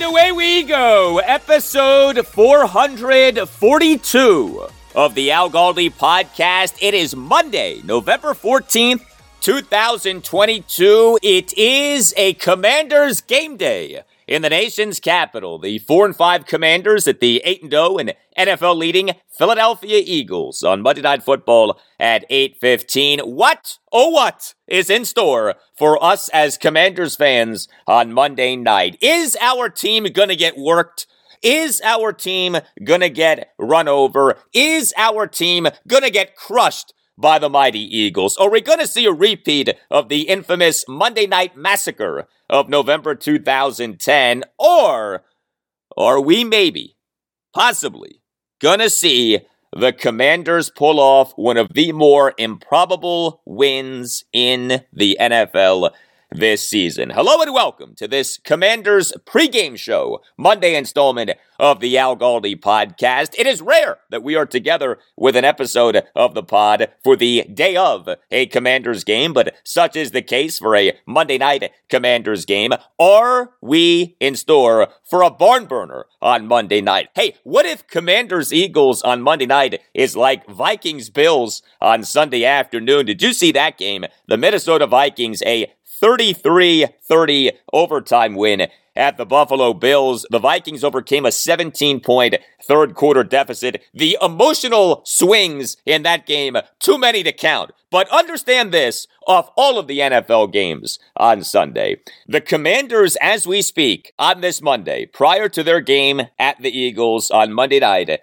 And away we go, episode 442 of the Al Galdi podcast. It is Monday, November 14th, 2022. It is a Commanders game day in the nation's capital. The 4 and 5 Commanders at the 8 and 0 and NFL leading Philadelphia Eagles on Monday Night Football at 8:15. What? Oh what is in store for us as Commanders fans on Monday night? Is our team going to get worked? Is our team going to get run over? Is our team going to get crushed by the mighty Eagles? Are we going to see a repeat of the infamous Monday Night Massacre of November 2010? Or are we maybe, possibly, to see the Commanders pull off one of the more improbable wins in the NFL this season. Hello and welcome to this Commanders pregame show, Monday installment of the Al Galdi podcast. It is rare that we are together with an episode of the pod for the day of a Commanders game, but such is the case for a Monday night Commanders game. Are we in store for a barn burner on Monday night? Hey, what if Commanders Eagles on Monday night is like Vikings Bills on Sunday afternoon? Did you see that game? The Minnesota Vikings, a 33 30 overtime win at the Buffalo Bills. The Vikings overcame a 17 point third quarter deficit. The emotional swings in that game, too many to count. But understand this off all of the NFL games on Sunday. The Commanders, as we speak on this Monday, prior to their game at the Eagles on Monday night,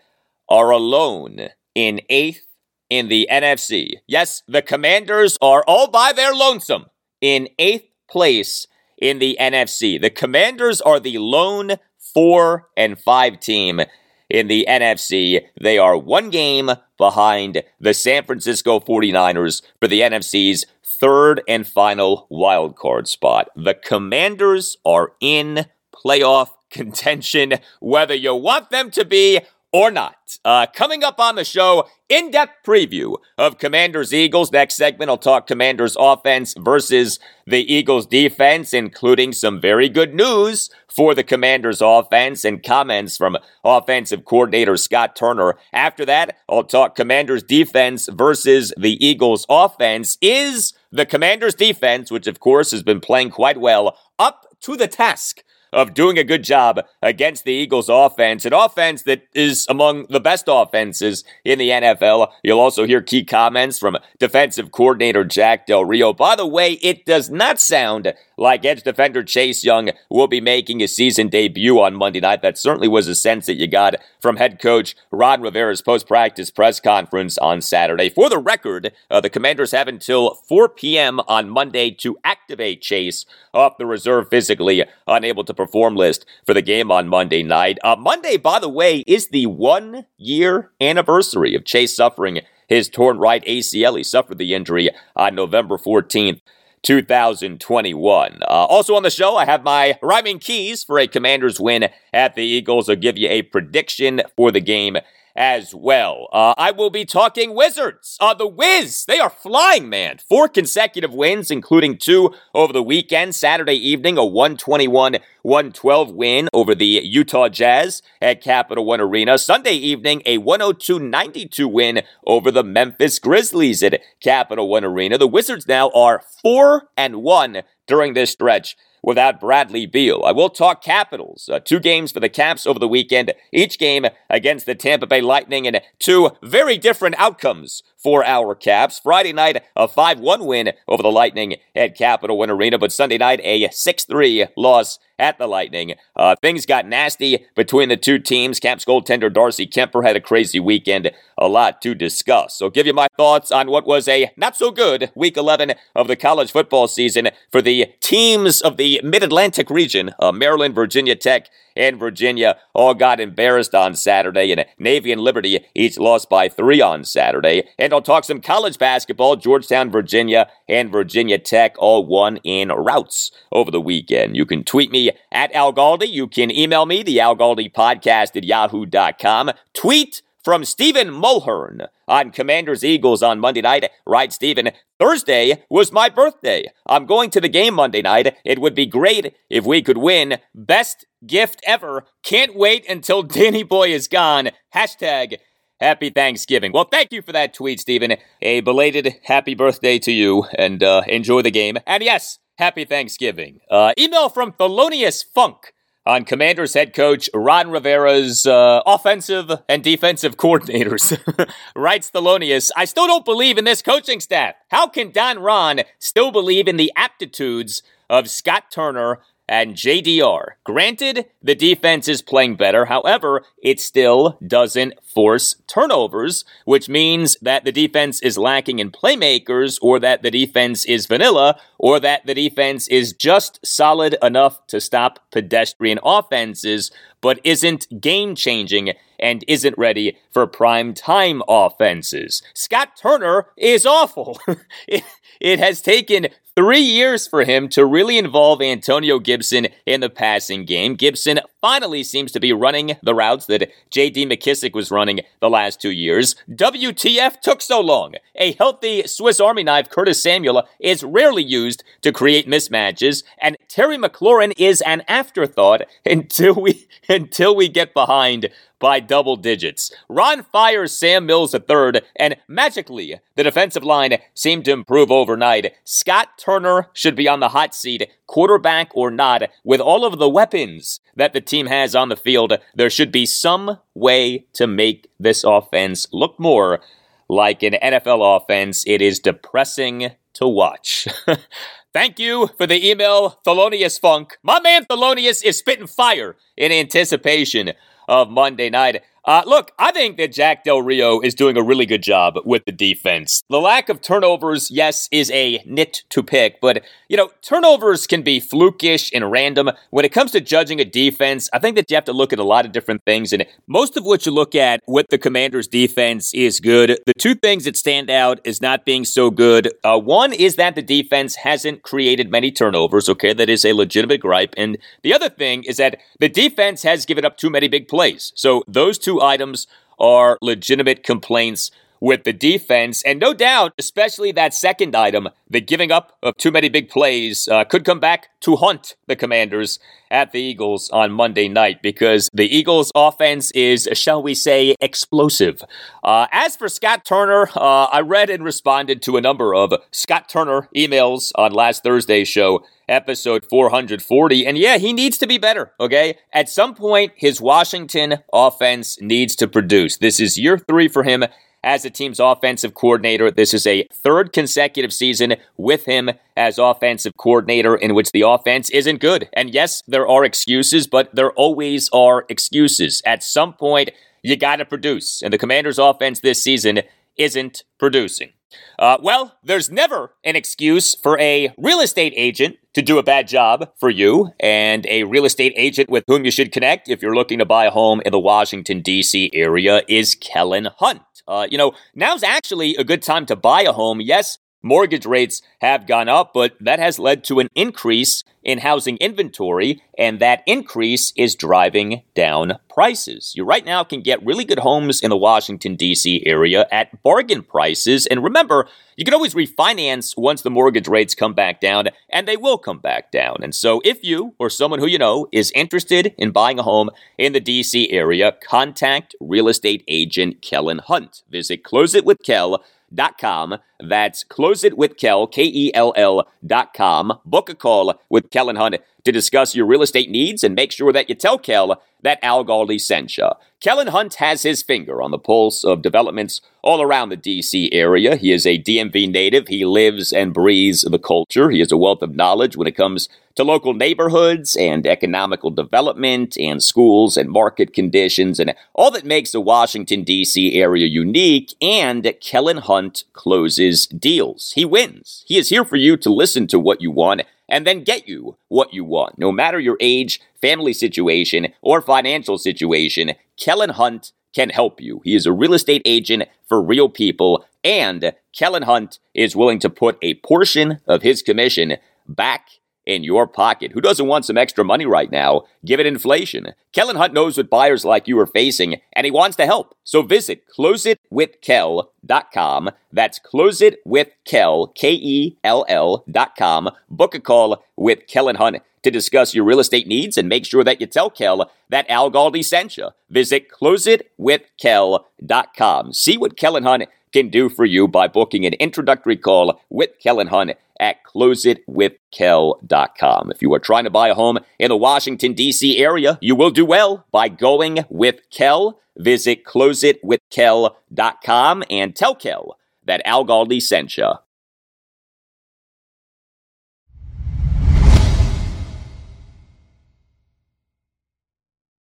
are alone in eighth in the NFC. Yes, the Commanders are all by their lonesome in eighth place in the NFC. The Commanders are the lone four and five team in the NFC. They are one game behind the San Francisco 49ers for the NFC's third and final wild card spot. The Commanders are in playoff contention, whether you want them to be or not. Uh, coming up on the show, in depth preview of Commanders Eagles. Next segment, I'll talk Commanders offense versus the Eagles defense, including some very good news for the Commanders offense and comments from offensive coordinator Scott Turner. After that, I'll talk Commanders defense versus the Eagles offense. Is the Commanders defense, which of course has been playing quite well, up to the task of doing a good job against the Eagles offense, an offense that is among the best offenses in the NFL. You'll also hear key comments from defensive coordinator Jack Del Rio. By the way, it does not sound like edge defender Chase Young will be making his season debut on Monday night. That certainly was a sense that you got from head coach Ron Rivera's post practice press conference on Saturday. For the record, uh, the Commanders have until 4 p.m. on Monday to activate Chase off the reserve physically unable to perform list for the game on Monday night. Uh, Monday, by the way, is the one year anniversary of Chase suffering his torn right ACL. He suffered the injury on November 14th. 2021. Uh, also on the show, I have my rhyming keys for a Commanders win at the Eagles. I'll give you a prediction for the game as well. Uh, I will be talking Wizards. Uh, the Wiz, they are flying, man. Four consecutive wins, including two over the weekend. Saturday evening, a 121 112 win over the Utah Jazz at Capital One Arena. Sunday evening, a 102 92 win over the Memphis Grizzlies at Capital One Arena. The Wizards now are 4 and 1 during this stretch without Bradley Beal. I will talk Capitals. Uh, two games for the Caps over the weekend, each game against the Tampa Bay Lightning, and two very different outcomes for our Caps. Friday night, a 5 1 win over the Lightning at Capital One Arena, but Sunday night, a 6 3 loss at the Lightning. Uh, things got nasty between the two teams. Caps goaltender Darcy Kuemper had a crazy weekend. A lot to discuss. So, give you my thoughts on what was a not so good week 11 of the college football season for the teams of the Mid Atlantic region, uh, Maryland, Virginia Tech, and Virginia oh, all got embarrassed on Saturday, and Navy and Liberty each lost by three on Saturday. And I'll talk some college basketball. Georgetown, Virginia, and Virginia Tech all won in routes over the weekend. You can tweet me at Al Galdi. You can email me, the Al Galdi podcast at yahoo.com. Tweet from Stephen Mulhern on Commanders Eagles on Monday night. Right, Stephen. Thursday was my birthday. I'm going to the game Monday night. It would be great if we could win. Best gift ever. Can't wait until Danny Boy is gone. Hashtag Happy Thanksgiving. Well, thank you for that tweet, Stephen. A belated happy birthday to you and uh, enjoy the game. And yes, happy Thanksgiving. Uh, email from Thelonious Funk on Commanders head coach Ron Rivera's uh, offensive and defensive coordinators. Writes Thelonious, I still don't believe in this coaching staff. How can Don Ron still believe in the aptitudes of Scott Turner and JDR. Granted, the defense is playing better. However, it still doesn't force turnovers, which means that the defense is lacking in playmakers, or that the defense is vanilla, or that the defense is just solid enough to stop pedestrian offenses, but isn't game changing and isn't ready for prime time offenses. Scott Turner is awful. it, it has taken Three years for him to really involve Antonio Gibson in the passing game. Gibson finally seems to be running the routes that J.D. McKissic was running the last two years. WTF took so long. A healthy Swiss Army knife, Curtis Samuel, is rarely used to create mismatches, and Terry McLaurin is an afterthought until we until we get behind by double digits. Ron fires Sam Mills a third, and magically, the defensive line seemed to improve overnight. Scott Turner should be on the hot seat, quarterback or not, with all of the weapons that the team has on the field. There should be some way to make this offense look more like an NFL offense. It is depressing to watch. Thank you for the email, Thelonious Funk. My man Thelonious is spitting fire in anticipation of Monday night. Uh, look, I think that Jack Del Rio is doing a really good job with the defense. The lack of turnovers, yes, is a nit to pick, but, you know, turnovers can be flukish and random. When it comes to judging a defense, I think that you have to look at a lot of different things, and most of what you look at with the Commanders' defense is good. The two things that stand out is not being so good. Uh, one is that the defense hasn't created many turnovers, okay? That is a legitimate gripe. And the other thing is that the defense has given up too many big plays. So those two items are legitimate complaints with the defense. And no doubt, especially that second item, the giving up of too many big plays, uh, could come back to haunt the commanders at the Eagles on Monday night because the Eagles' offense is, shall we say, explosive. Uh, as for Scott Turner, uh, I read and responded to a number of Scott Turner emails on last Thursday's show episode 440. And yeah, he needs to be better, okay? At some point, his Washington offense needs to produce. This is year three for him as the team's offensive coordinator. This is a third consecutive season with him as offensive coordinator in which the offense isn't good. And yes, there are excuses, but there always are excuses. At some point, you got to produce. And the Commanders' offense this season isn't producing. Uh, well, there's never an excuse for a real estate agent to do a bad job for you and a real estate agent with whom you should connect if you're looking to buy a home in the Washington, D.C. area is Kellen Hunt. Uh, you know, now's actually a good time to buy a home. Yes, Mortgage rates have gone up, but that has led to an increase in housing inventory, and that increase is driving down prices. You right now can get really good homes in the Washington, D.C. area at bargain prices. And remember, you can always refinance once the mortgage rates come back down, and they will come back down. And so, if you or someone who you know is interested in buying a home in the D.C. area, contact real estate agent Kellen Hunt. Visit closeitwithkel.com. That's close it with Kel, K E L L dot com. Book a call with Kellen Hunt to discuss your real estate needs and make sure that you tell Kel that Al Galdi sent you. Kellen Hunt has his finger on the pulse of developments all around the D.C. area. He is a DMV native. He lives and breathes the culture. He has a wealth of knowledge when it comes to local neighborhoods and economical development and schools and market conditions and all that makes the Washington, D.C. area unique. And Kellen Hunt closes deals. He wins. He is here for you to listen to what you want and then get you what you want. No matter your age, family situation, or financial situation, Kellen Hunt can help you. He is a real estate agent for real people, and Kellen Hunt is willing to put a portion of his commission back in your pocket. Who doesn't want some extra money right now, given inflation? Kellen Hunt knows what buyers like you are facing, and he wants to help. So visit closeitwithkel.com. That's closeitwithkel, K-E-L-L dot com. Book a call with Kellen Hunt to discuss your real estate needs and make sure that you tell Kel that Al Galdi sent you. Visit closeitwithkel.com. See what Kellen Hunt can do for you by booking an introductory call with Kellen Hunt at closeitwithkel.com. If you are trying to buy a home in the Washington, D.C. area, you will do well by going with Kel. Visit closeitwithkel.com and tell Kel that Al Galdi sent you.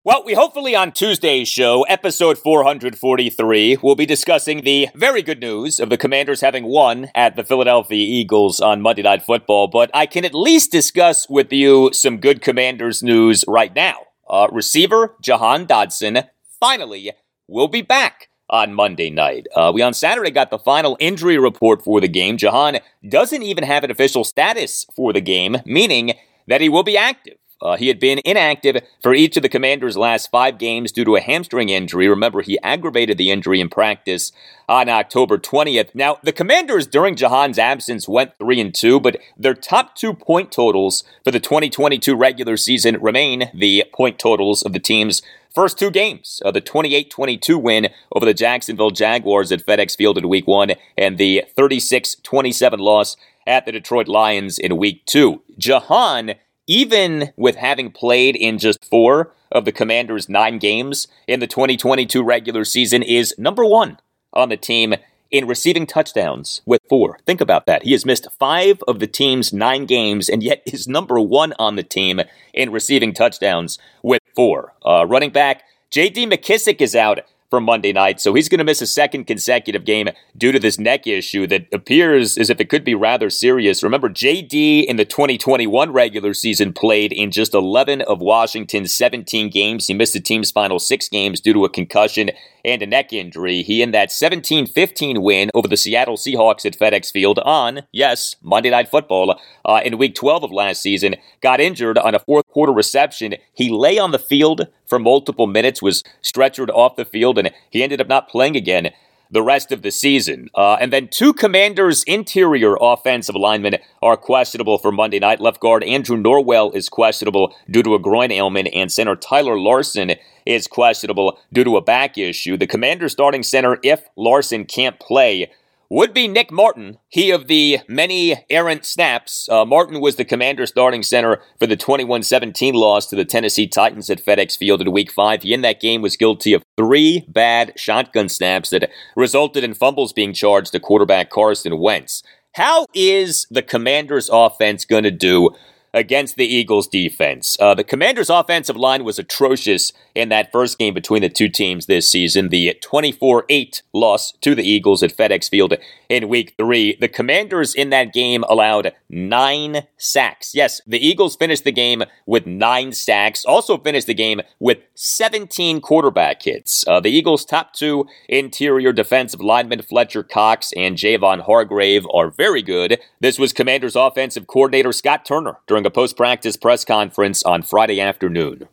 Well, we hopefully on Tuesday's show, episode 443, we'll be discussing the very good news of the Commanders having won at the Philadelphia Eagles on Monday Night Football, but I can at least discuss with you some good Commanders news right now. Uh, receiver Jahan Dotson finally will be back on Monday night. Uh, we on Saturday got the final injury report for the game. Jahan doesn't even have an official status for the game, meaning that he will be active. Uh, he had been inactive for each of the Commanders' last five games due to a hamstring injury. Remember, he aggravated the injury in practice on October 20th. Now, the Commanders during Jahan's absence went 3 and 2, but their top two point totals for the 2022 regular season remain the point totals of the team's first two games uh, the 28 22 win over the Jacksonville Jaguars at FedEx Field in week one, and the 36 27 loss at the Detroit Lions in week two. Jahan even with having played in just four of the Commanders' nine games in the 2022 regular season, is number one on the team in receiving touchdowns with four. Think about that. He has missed five of the team's nine games and yet is number one on the team in receiving touchdowns with four. Uh, running back J.D. McKissic is out from Monday night. So he's going to miss a second consecutive game due to this neck issue that appears as if it could be rather serious. Remember, JD in the 2021 regular season played in just 11 of Washington's 17 games. He missed the team's final six games due to a concussion and a neck injury. He in that 17 15 win over the Seattle Seahawks at FedEx Field on, yes, Monday Night Football uh, in week 12 of last season, got injured on a fourth quarter reception. He lay on the field for multiple minutes, was stretchered off the field, and he ended up not playing again the rest of the season. Uh, and then two Commanders' interior offensive linemen are questionable for Monday night. Left guard Andrew Norwell is questionable due to a groin ailment, and center Tyler Larsen is questionable due to a back issue. The Commanders' starting center, if Larsen can't play, would be Nick Martin. He of the many errant snaps. Uh, Martin was the commander starting center for the 21 17 loss to the Tennessee Titans at FedEx Field in week five. He in that game was guilty of three bad shotgun snaps that resulted in fumbles being charged to quarterback Carson Wentz. How is the commander's offense going to do against the Eagles defense. Uh, the Commanders' offensive line was atrocious in that first game between the two teams this season. The 24 8 loss to the Eagles at FedEx Field in week three. The Commanders in that game allowed nine sacks. Yes, the Eagles finished the game with nine sacks, also finished the game with 17 quarterback hits. Uh, the Eagles' top two interior defensive linemen, Fletcher Cox and Javon Hargrave, are very good. This was Commanders' offensive coordinator Scott Turner during a post practice press conference on Friday afternoon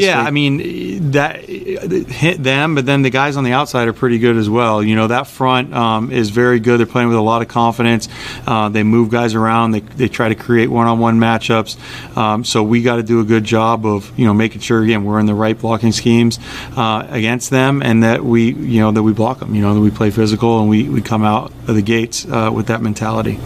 yeah, week? I mean that hit them, but then the guys on the outside are pretty good as well. You know that front um, is very good. They're playing with a lot of confidence. Uh, they move guys around. They, they try to create one-on-one matchups. Um, so we got to do a good job of you know making sure again we're in the right blocking schemes uh, against them, and that we you know that we block them. You know that we play physical and we, we come out of the gates uh, with that mentality.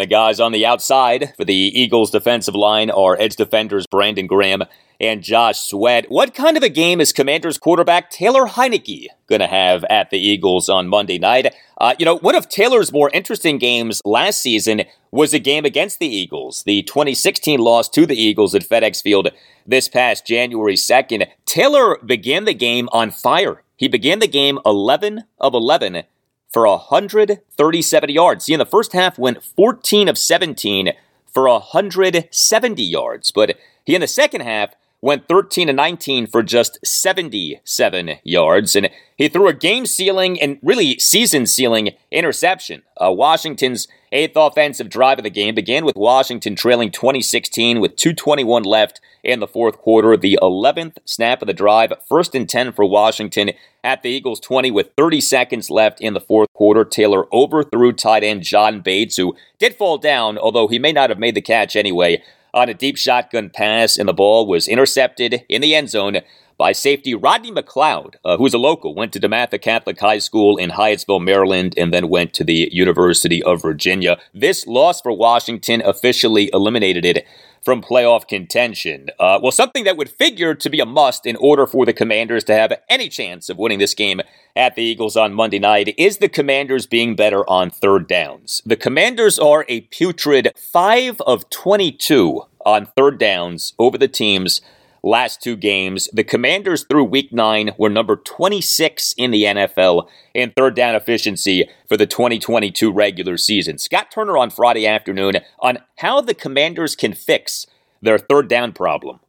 And the guys on the outside for the Eagles defensive line are edge defenders Brandon Graham and Josh Sweat. What kind of a game is Commanders quarterback Taylor Heinicke going to have at the Eagles on Monday night? Uh, you know, one of Taylor's more interesting games last season was a game against the Eagles, the 2016 loss to the Eagles at FedEx Field this past January 2nd. Taylor began the game on fire. He began the game 11 of 11 for 137 yards. He in the first half went 14 of 17 for 170 yards, but he in the second half went 13 to 19 for just 77 yards. And he threw a game sealing and really season sealing interception. Uh, Washington's eighth offensive drive of the game began with Washington trailing 2016 with 221 left in the fourth quarter. The 11th snap of the drive, first and 10 for Washington at the Eagles 20 with 30 seconds left in the fourth quarter. Taylor overthrew tight end John Bates, who did fall down, although he may not have made the catch anyway on a deep shotgun pass, and the ball was intercepted in the end zone by safety Rodney McLeod, uh, who's a local, went to DeMatha Catholic High School in Hyattsville, Maryland, and then went to the University of Virginia. This loss for Washington officially eliminated it from playoff contention. Uh, well, something that would figure to be a must in order for the Commanders to have any chance of winning this game at the Eagles on Monday night is the Commanders being better on third downs. The Commanders are a putrid 5 of 22 on third downs over the team's last two games. The Commanders through week nine were number 26 in the NFL in third down efficiency for the 2022 regular season. Scott Turner on Friday afternoon on how the Commanders can fix their third down problem.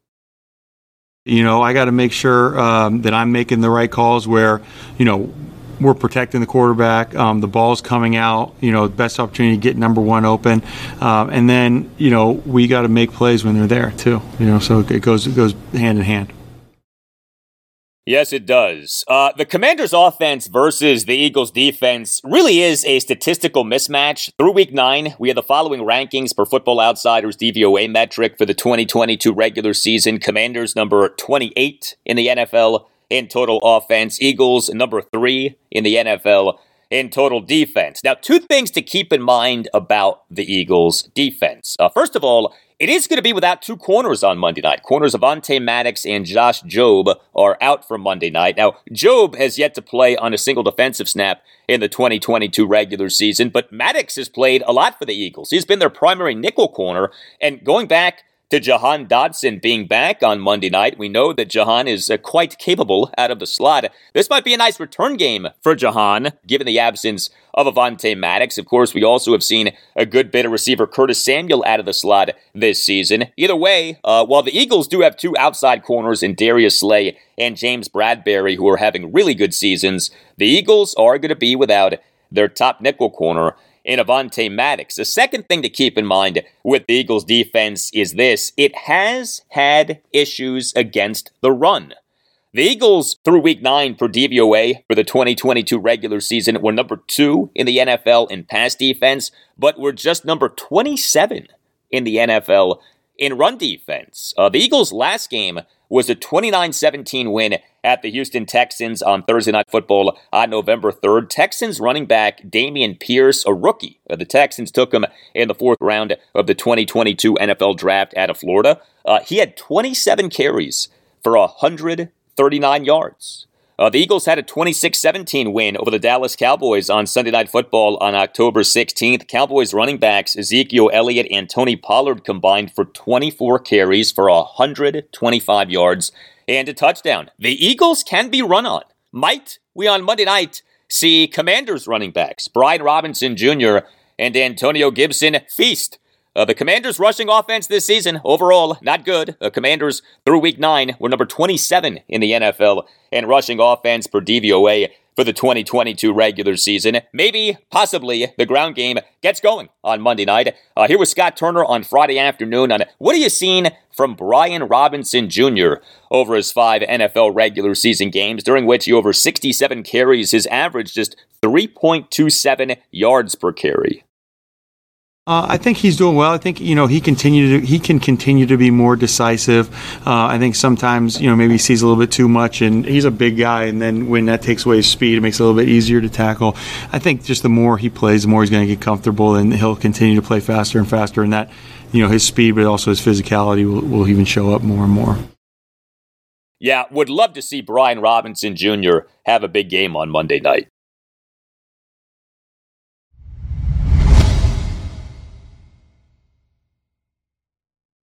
You know, I got to make sure um, that I'm making the right calls where, you know, we're protecting the quarterback. Um, the ball's coming out. You know, best opportunity to get number one open, um, and then you know we got to make plays when they're there too. You know, so it goes it goes hand in hand. Yes, it does. Uh, the Commanders' offense versus the Eagles' defense really is a statistical mismatch. Through week nine, we have the following rankings per Football Outsiders DVOA metric for the 2022 regular season. Commanders number 28 in the NFL, in total offense. Eagles, number three in the NFL in total defense. Now, two things to keep in mind about the Eagles' defense. Uh, first of all, it is going to be without two corners on Monday night. Corners Avonte Maddox and Josh Jobe are out for Monday night. Now, Jobe has yet to play on a single defensive snap in the 2022 regular season, but Maddox has played a lot for the Eagles. He's been their primary nickel corner, and going back to Jahan Dotson being back on Monday night. We know that Jahan is uh, quite capable out of the slot. This might be a nice return game for Jahan, given the absence of Avonte Maddox. Of course, we also have seen a good bit of receiver Curtis Samuel out of the slot this season. Either way, uh, while the Eagles do have two outside corners in Darius Slay and James Bradberry, who are having really good seasons, the Eagles are going to be without their top nickel corner in Avonte Maddox. The second thing to keep in mind with the Eagles defense is this it has had issues against the run. The Eagles, through week nine per DVOA for the 2022 regular season, were number two in the NFL in pass defense, but were just number 27 in the NFL in run defense. Uh, the Eagles' last game was a 29 17 win at the Houston Texans on Thursday Night Football on November 3rd. Texans running back Dameon Pierce, a rookie. Uh, the Texans took him in the fourth round of the 2022 NFL Draft out of Florida. Uh, he had 27 carries for 139 yards. Uh, the Eagles had a 26 17 win over the Dallas Cowboys on Sunday Night Football on October 16th. Cowboys running backs Ezekiel Elliott and Tony Pollard combined for 24 carries for 125 yards and a touchdown. The Eagles can be run on. Might we on Monday night see Commanders running backs Brian Robinson Jr. and Antonio Gibson feast. Uh, the Commanders' rushing offense this season, overall, not good. The Commanders, through week nine, were number 27 in the NFL in rushing offense per DVOA for the 2022 regular season. Maybe, possibly, the ground game gets going on Monday night. Uh, here was Scott Turner on Friday afternoon on what are you seeing from Brian Robinson Jr. over his five NFL regular season games, during which he over 67 carries, his average just 3.27 yards per carry. Uh, I think he's doing well. I think you know he continue to he can continue to be more decisive. Uh, I think sometimes you know maybe he sees a little bit too much, and he's a big guy, and then when that takes away his speed, it makes it a little bit easier to tackle. I think just the more he plays, the more he's going to get comfortable, and he'll continue to play faster and faster, and that you know his speed, but also his physicality will, will even show up more and more. Yeah, would love to see Brian Robinson Jr. have a big game on Monday night.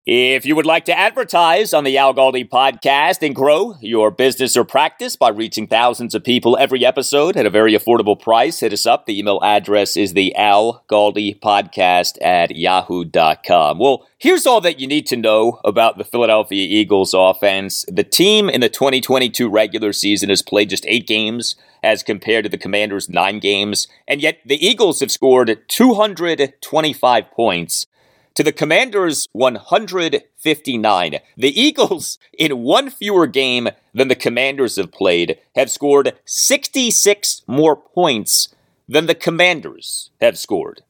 If you would like to advertise on the Al Galdi podcast and grow your business or practice by reaching thousands of people every episode at a very affordable price, hit us up. The email address is the Al Galdi podcast at yahoo.com. Well, here's all that you need to know about the Philadelphia Eagles offense. The team in the 2022 regular season has played just eight games as compared to the Commanders' nine games, and yet the Eagles have scored 225 points to the Commanders 159. The Eagles, in one fewer game than the Commanders have played, have scored 66 more points than the Commanders have scored.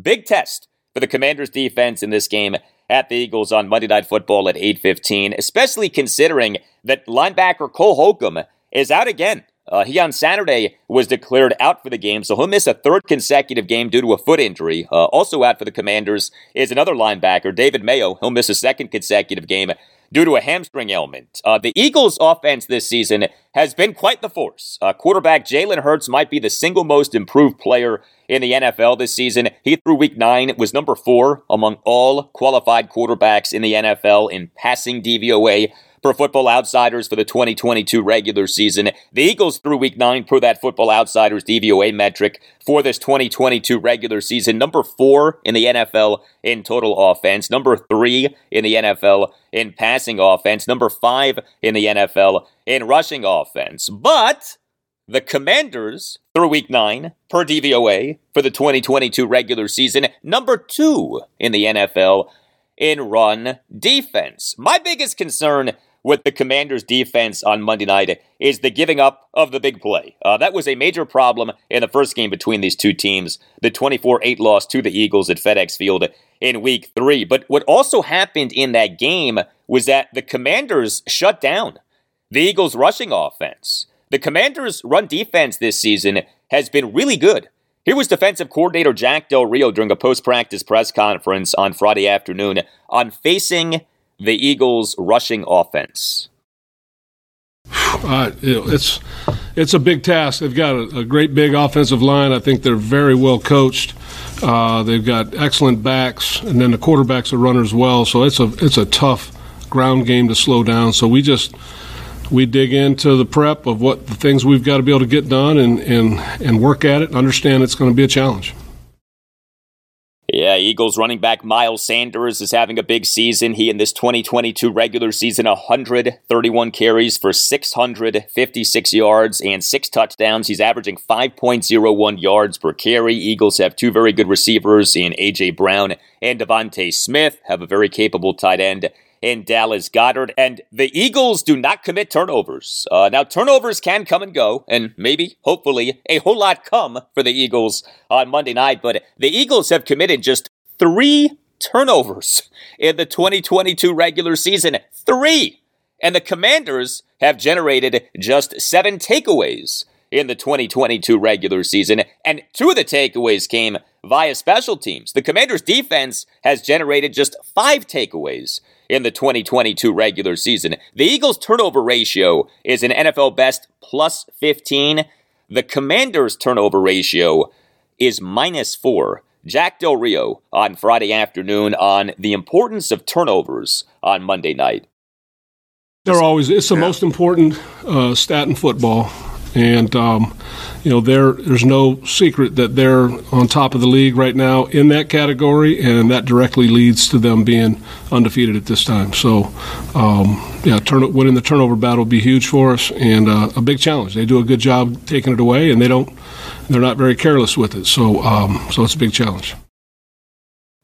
Big test for the Commanders defense in this game at the Eagles on Monday Night Football at 8:15, especially considering that linebacker Cole Holcomb is out again uh, he on Saturday was declared out for the game, so he'll miss a third consecutive game due to a foot injury. Uh, also out for the Commanders is another linebacker, David Mayo. He'll miss a second consecutive game due to a hamstring ailment. Uh, the Eagles' offense this season has been quite the force. Uh, quarterback Jalen Hurts might be the single most improved player in the NFL this season. He, through week nine, was number four among all qualified quarterbacks in the NFL in passing DVOA per Football Outsiders for the 2022 regular season. The Eagles through week nine per that Football Outsiders DVOA metric for this 2022 regular season. Number four in the NFL in total offense. Number three in the NFL in passing offense. Number five in the NFL in rushing offense. But the Commanders through week nine per DVOA for the 2022 regular season. Number two in the NFL in run defense. My biggest concern with the Commanders' defense on Monday night is the giving up of the big play. Uh, that was a major problem in the first game between these two teams, the 24 8 loss to the Eagles at FedEx Field in week three. But what also happened in that game was that the Commanders shut down the Eagles' rushing offense. The Commanders' run defense this season has been really good. Here was defensive coordinator Jack Del Rio during a post practice press conference on Friday afternoon on facing the Eagles' rushing offense? Uh, you know, it's it's a big task. They've got a, a, great big offensive line. I think they're very well coached. Uh, they've got excellent backs, and then the quarterbacks are runners well. So it's a it's a tough ground game to slow down. So we just we dig into the prep of what the things we've got to be able to get done and and and work at it. And understand it's going to be a challenge. Eagles running back Miles Sanders is having a big season. He in this 2022 regular season 131 carries for 656 yards and six touchdowns. He's averaging 5.01 yards per carry. Eagles have two very good receivers in AJ Brown and DeVonta Smith, have a very capable tight end in Dallas Goedert. And the Eagles do not commit turnovers. Uh, now, turnovers can come and go, and maybe, hopefully, a whole lot come for the Eagles on Monday night. But the Eagles have committed just three turnovers in the 2022 regular season. Three! And the Commanders have generated just seven takeaways in the 2022 regular season, and two of the takeaways came via special teams. The Commanders' defense has generated just five takeaways in the 2022 regular season. The Eagles' turnover ratio is an NFL best plus 15. The Commanders' turnover ratio is minus four. Jack Del Rio on Friday afternoon on the importance of turnovers on Monday night. They're always, it's the yeah. most important uh, stat in football. And um, you know there's no secret that they're on top of the league right now in that category, and that directly leads to them being undefeated at this time. So, um, yeah, turn, winning the turnover battle will be huge for us and uh, a big challenge. They do a good job taking it away, and they don't they're not very careless with it. So, um, so it's a big challenge.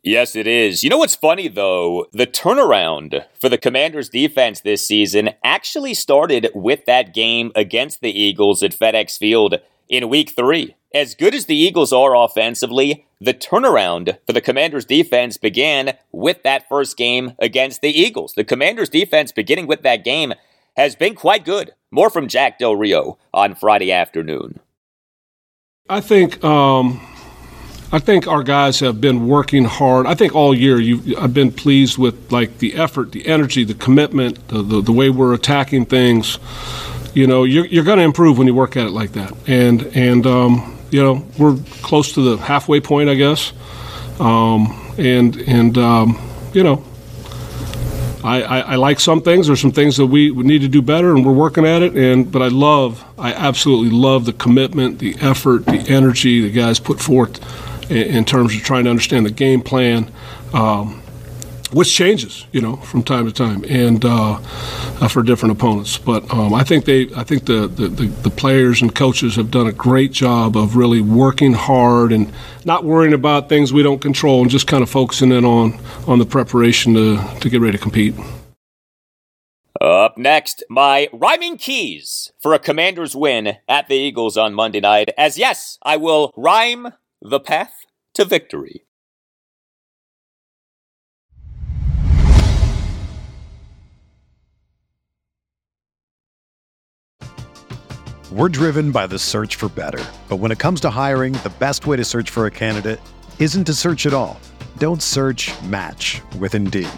Yes, it is. You know what's funny, though? The turnaround for the Commanders' defense this season actually started with that game against the Eagles at FedEx Field in week three. As good as the Eagles are offensively, the turnaround for the Commanders' defense began with that first game against the Eagles. The Commanders' defense, beginning with that game, has been quite good. More from Jack Del Rio on Friday afternoon. I think. Um I think our guys have been working hard. I think all year you I've been pleased with like the effort, the energy, the commitment, the, the, the way we're attacking things. You know, you're, you're going to improve when you work at it like that. And and um, you know we're close to the halfway point, I guess. Um, and and um, you know, I, I, I, like some things. There's some things that we, need to do better, and we're working at it. And but I love, I absolutely love the commitment, the effort, the energy the guys put forth in, terms of trying to understand the game plan. Um, which changes, you know, from time to time, and uh, uh, for different opponents. But um, I think they, I think the, the, the, players and coaches have done a great job of really working hard and not worrying about things we don't control, and just kind of focusing in on on the preparation to to get ready to compete. Up next, my rhyming keys for a Commanders win at the Eagles on Monday night. As yes, I will rhyme the path to victory. We're driven by the search for better. But when it comes to hiring, the best way to search for a candidate isn't to search at all. Don't search match with Indeed.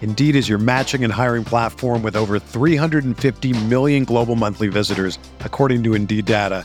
Indeed is your matching and hiring platform with over 350 million global monthly visitors, according to Indeed data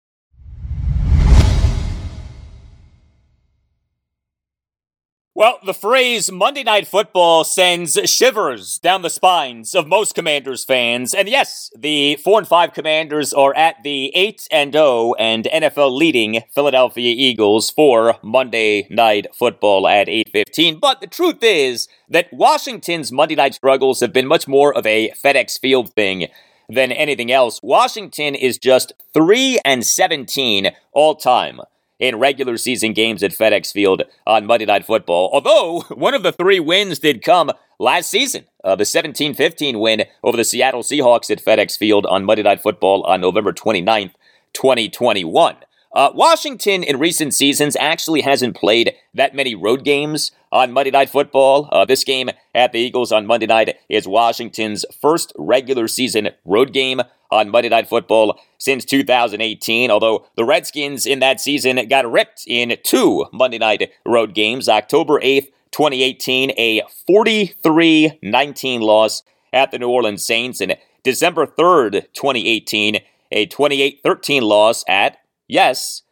Well, the phrase Monday Night Football sends shivers down the spines of most Commanders fans. And yes, the 4 and 5 Commanders are at the 8 and 0 and NFL leading Philadelphia Eagles for Monday Night Football at 8:15. But the truth is that Washington's Monday night struggles have been much more of a FedEx Field thing than anything else. Washington is just 3 and 17 all time in regular season games at FedEx Field on Monday Night Football. Although one of the three wins did come last season, uh, the 17 15 win over the Seattle Seahawks at FedEx Field on Monday Night Football on November 29th, 2021. Uh, Washington in recent seasons actually hasn't played that many road games on Monday Night Football. Uh, this game at the Eagles on Monday night is Washington's first regular season road game on Monday Night Football since 2018. Although the Redskins in that season got ripped in two Monday night road games. October 8th, 2018, a 43 19 loss at the New Orleans Saints, and December 3rd, 2018, a 28 13 loss at Yes,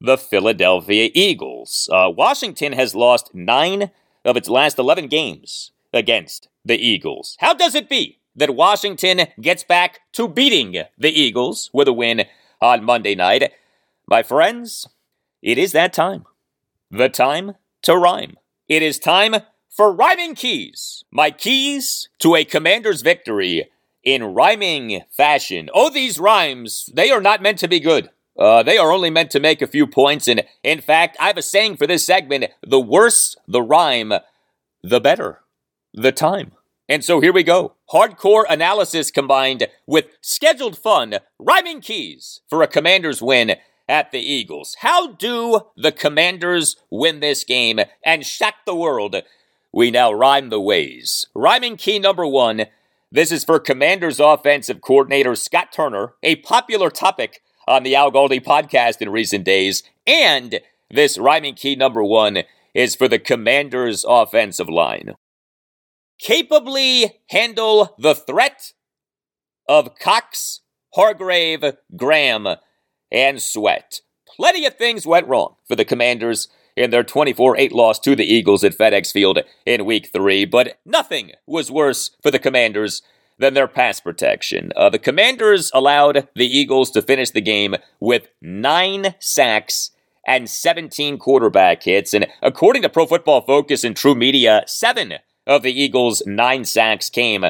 the Philadelphia Eagles. Uh, Washington has lost nine of its last 11 games against the Eagles. How does it be that Washington gets back to beating the Eagles with a win on Monday night? My friends, it is that time. The time to rhyme. It is time for rhyming keys. My keys to a commander's victory in rhyming fashion. Oh, these rhymes, they are not meant to be good. Uh, they are only meant to make a few points. And in fact, I have a saying for this segment the worse the rhyme, the better the time. And so here we go. Hardcore analysis combined with scheduled fun, rhyming keys for a commander's win at the Eagles. How do the commanders win this game and shock the world? We now rhyme the ways. Rhyming key number one. This is for Commanders offensive coordinator Scott Turner, a popular topic on the Al Galdi podcast in recent days. And this rhyming key number one is for the Commanders' offensive line. Capably handle the threat of Cox, Hargrave, Graham, and Sweat. Plenty of things went wrong for the Commanders in their 24 8 loss to the Eagles at FedEx Field in Week 3, but nothing was worse for the Commanders than their pass protection. Uh, the Commanders allowed the Eagles to finish the game with nine sacks and 17 quarterback hits. And according to Pro Football Focus and True Media, seven of the Eagles' nine sacks came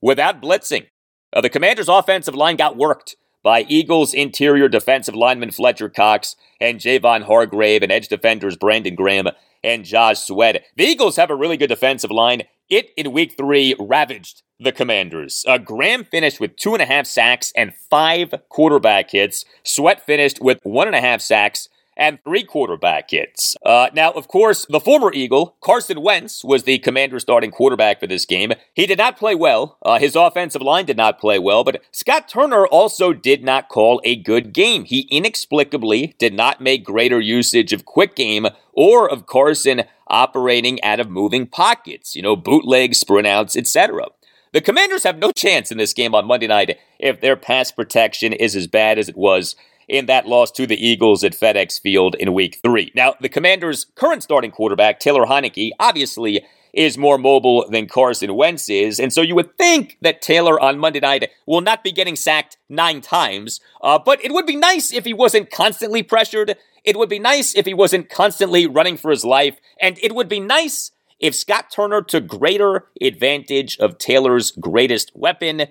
without blitzing. Uh, the Commanders' offensive line got worked by Eagles interior defensive lineman Fletcher Cox and Javon Hargrave and edge defenders Brandon Graham and Josh Sweat. The Eagles have a really good defensive line. It, in week three, ravaged the Commanders. Uh, Graham finished with two and a half sacks and five quarterback hits. Sweat finished with one and a half sacks and three quarterback hits. Uh, now, of course, the former Eagle, Carson Wentz, was the commander starting quarterback for this game. He did not play well. Uh, his offensive line did not play well, but Scott Turner also did not call a good game. He inexplicably did not make greater usage of quick game or of Carson operating out of moving pockets, you know, bootlegs, sprint outs, etc. The Commanders have no chance in this game on Monday night if their pass protection is as bad as it was in that loss to the Eagles at FedEx Field in week three. Now, the Commanders' current starting quarterback, Taylor Heinicke, obviously is more mobile than Carson Wentz is, and so you would think that Taylor on Monday night will not be getting sacked nine times, uh, but it would be nice if he wasn't constantly pressured. It would be nice if he wasn't constantly running for his life, and it would be nice if Scott Turner took greater advantage of Taylor's greatest weapon,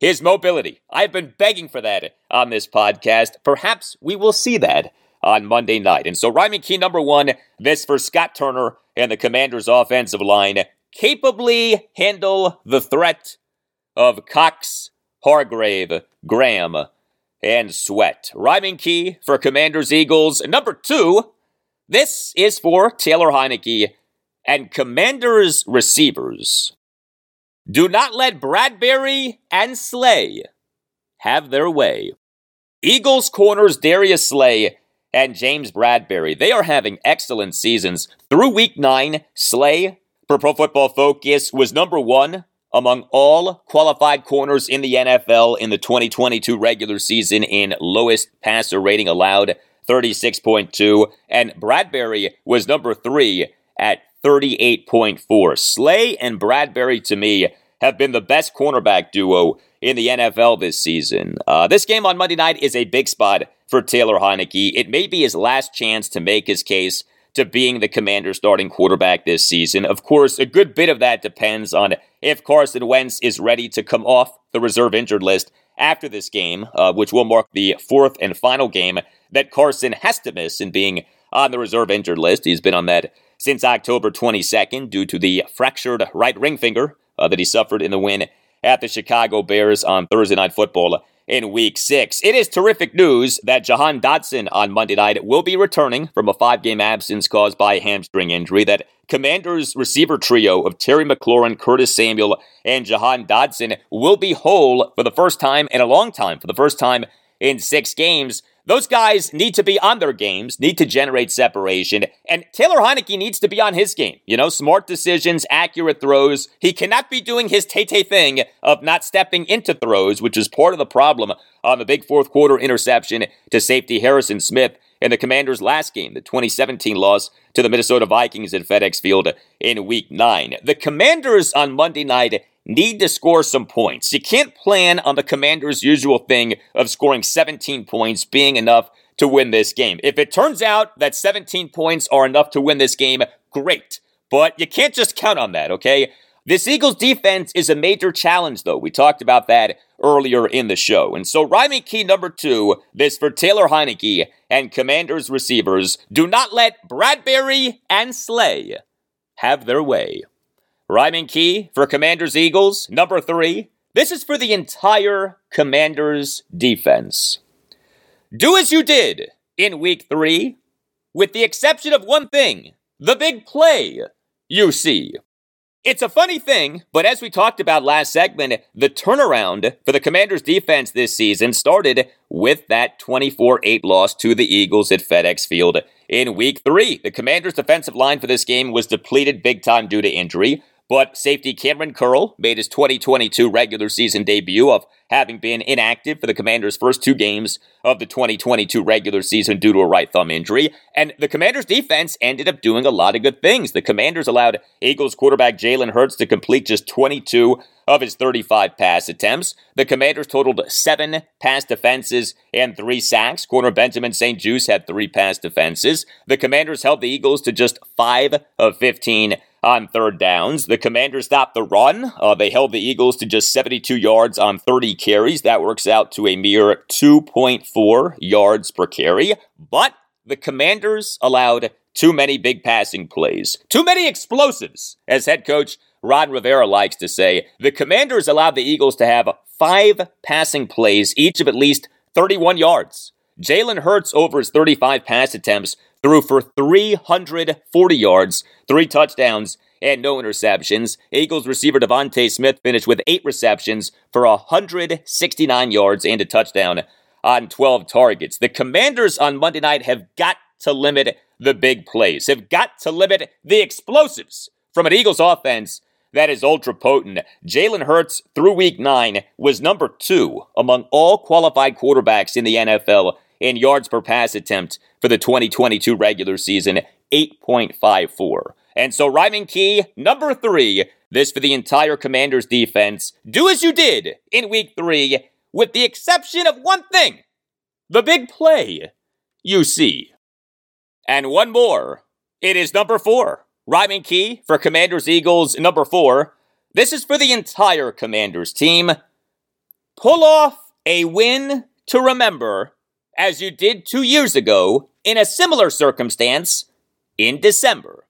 his mobility. I've been begging for that on this podcast. Perhaps we will see that on Monday night. And so, rhyming key number one this for Scott Turner and the Commanders' offensive line capably handle the threat of Cox, Hargrave, Graham, and Sweat. Rhyming key for Commanders Eagles. Number two, this is for Taylor Heinicke and Commanders receivers. Do not let Bradberry and Slay have their way. Eagles corners Darius Slay and James Bradberry. they are having excellent seasons. Through week nine, Slay, for Pro Football Focus, was number one among all qualified corners in the NFL in the 2022 regular season in lowest passer rating allowed, 36.2, and Bradberry was number three at 38.4. Slay and Bradberry, to me, have been the best cornerback duo in the NFL this season. Uh, this game on Monday night is a big spot for Taylor Heinicke. It may be his last chance to make his case to being the commander starting quarterback this season. Of course, a good bit of that depends on if Carson Wentz is ready to come off the reserve injured list after this game, uh, which will mark the fourth and final game that Carson has to miss in being on the reserve injured list. He's been on that since October 22nd due to the fractured right ring finger uh, that he suffered in the win at the Chicago Bears on Thursday Night Football in Week 6. It is terrific news that Jahan Dotson on Monday night will be returning from a five game absence caused by a hamstring injury. That Commanders receiver trio of Terry McLaurin, Curtis Samuel, and Jahan Dotson will be whole for the first time in a long time, for the first time in six games. Those guys need to be on their games, need to generate separation, and Taylor Heinicke needs to be on his game. You know, smart decisions, accurate throws. He cannot be doing his Tay Tay thing of not stepping into throws, which is part of the problem on the big fourth quarter interception to safety Harrison Smith in the Commanders' last game, the 2017 loss to the Minnesota Vikings at FedEx Field in Week 9. The Commanders on Monday night need to score some points. You can't plan on the Commanders' usual thing of scoring 17 points being enough to win this game. If it turns out that 17 points are enough to win this game, great. But you can't just count on that, okay? This Eagles defense is a major challenge, though. We talked about that earlier in the show. And so, rhyming key number two this for Taylor Heinicke and Commanders receivers do not let Bradberry and Slay have their way. Rhyming key for Commanders Eagles number three this is for the entire Commanders defense. Do as you did in week three, with the exception of one thing the big play you see. It's a funny thing, but as we talked about last segment, the turnaround for the Commanders defense this season started with that 24 8 loss to the Eagles at FedEx Field in week three. The Commanders' defensive line for this game was depleted big time due to injury. But safety Cameron Curl made his 2022 regular season debut of having been inactive for the Commanders' first two games of the 2022 regular season due to a right thumb injury. And the Commanders' defense ended up doing a lot of good things. The Commanders allowed Eagles quarterback Jalen Hurts to complete just 22 of his 35 pass attempts. The Commanders totaled seven pass defenses and three sacks. Corner Benjamin St-Juste had three pass defenses. The Commanders held the Eagles to just five of 15 on third downs. The Commanders stopped the run. Uh, they held the Eagles to just 72 yards on 30 carries. That works out to a mere 2.4 yards per carry. But the Commanders allowed too many big passing plays, too many explosives, as head coach Ron Rivera likes to say. The Commanders allowed the Eagles to have five passing plays, each of at least 31 yards. Jalen Hurts, over his 35 pass attempts, threw for 340 yards, three touchdowns, and no interceptions. Eagles receiver DeVonta Smith finished with eight receptions for 169 yards and a touchdown on 12 targets. The Commanders on Monday night have got to limit the big plays, have got to limit the explosives from an Eagles offense that is ultra potent. Jalen Hurts, through week nine, was number two among all qualified quarterbacks in the NFL in yards per pass attempt for the 2022 regular season, 8.54. And so, rhyming key number three, this for the entire Commanders defense. Do as you did in week three, with the exception of one thing the big play you see. And one more. It is number four. Rhyming key for Commanders Eagles number four. This is for the entire Commanders team. Pull off a win to remember as you did two years ago in a similar circumstance in December.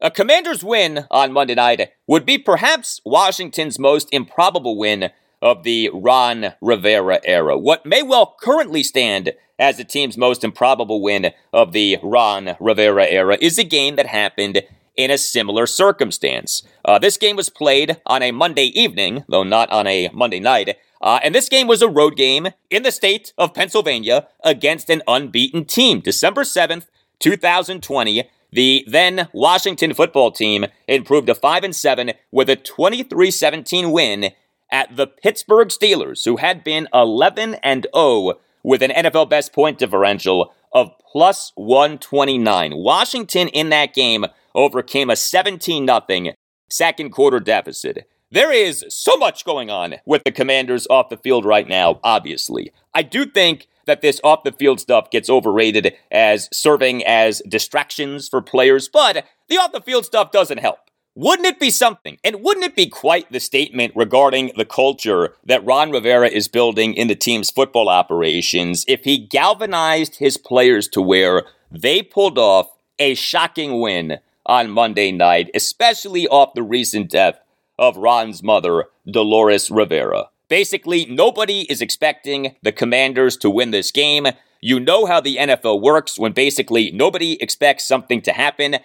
A Commanders win on Monday night would be perhaps Washington's most improbable win of the Ron Rivera era. What may well currently stand as the team's most improbable win of the Ron Rivera era is a game that happened in a similar circumstance. Uh, this game was played on a Monday evening, though not on a Monday night, uh, and this game was a road game in the state of Pennsylvania against an unbeaten team. December 7th, 2020, the then Washington football team improved to 5 and 7 with a 23-17 win at the Pittsburgh Steelers, who had been 11 and 0 with an NFL best point differential of plus 129. Washington in that game overcame a 17 0 second quarter deficit. There is so much going on with the Commanders off the field right now, obviously. I do think that this off the field stuff gets overrated as serving as distractions for players, but the off the field stuff doesn't help. Wouldn't it be something? And wouldn't it be quite the statement regarding the culture that Ron Rivera is building in the team's football operations if he galvanized his players to where they pulled off a shocking win on Monday night, especially off the recent death of Ron's mother, Dolores Rivera. Basically, nobody is expecting the Commanders to win this game. You know how the NFL works when basically nobody expects something to happen.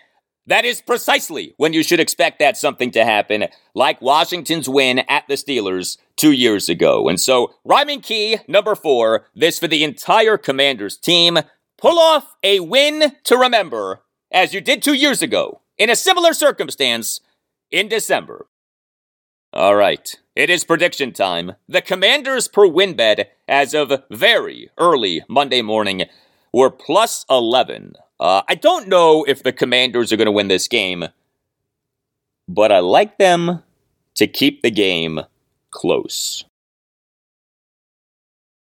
That is precisely when you should expect that something to happen, like Washington's win at the Steelers two years ago. And so, rhyming key number four, this for the entire Commanders team. Pull off a win to remember, as you did two years ago, in a similar circumstance in December. All right, it is prediction time. The Commanders per win bet as of very early Monday morning were plus 11. Uh, I don't know if the Commanders are going to win this game, but I like them to keep the game close.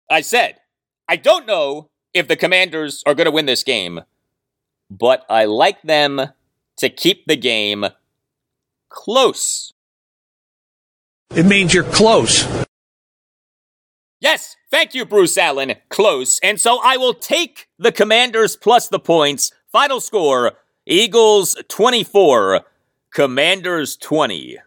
I said, I don't know if the Commanders are going to win this game, but I like them to keep the game close. It means you're close. Yes, thank you, Bruce Allen. Close. And so I will take the Commanders plus the points. Final score Eagles 24, Commanders 20.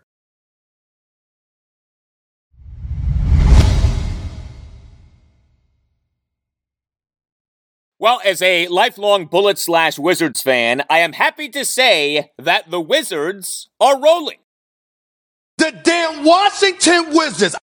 Well, as a lifelong Bullet slash Wizards fan, I am happy to say that the Wizards are rolling. The damn Washington Wizards.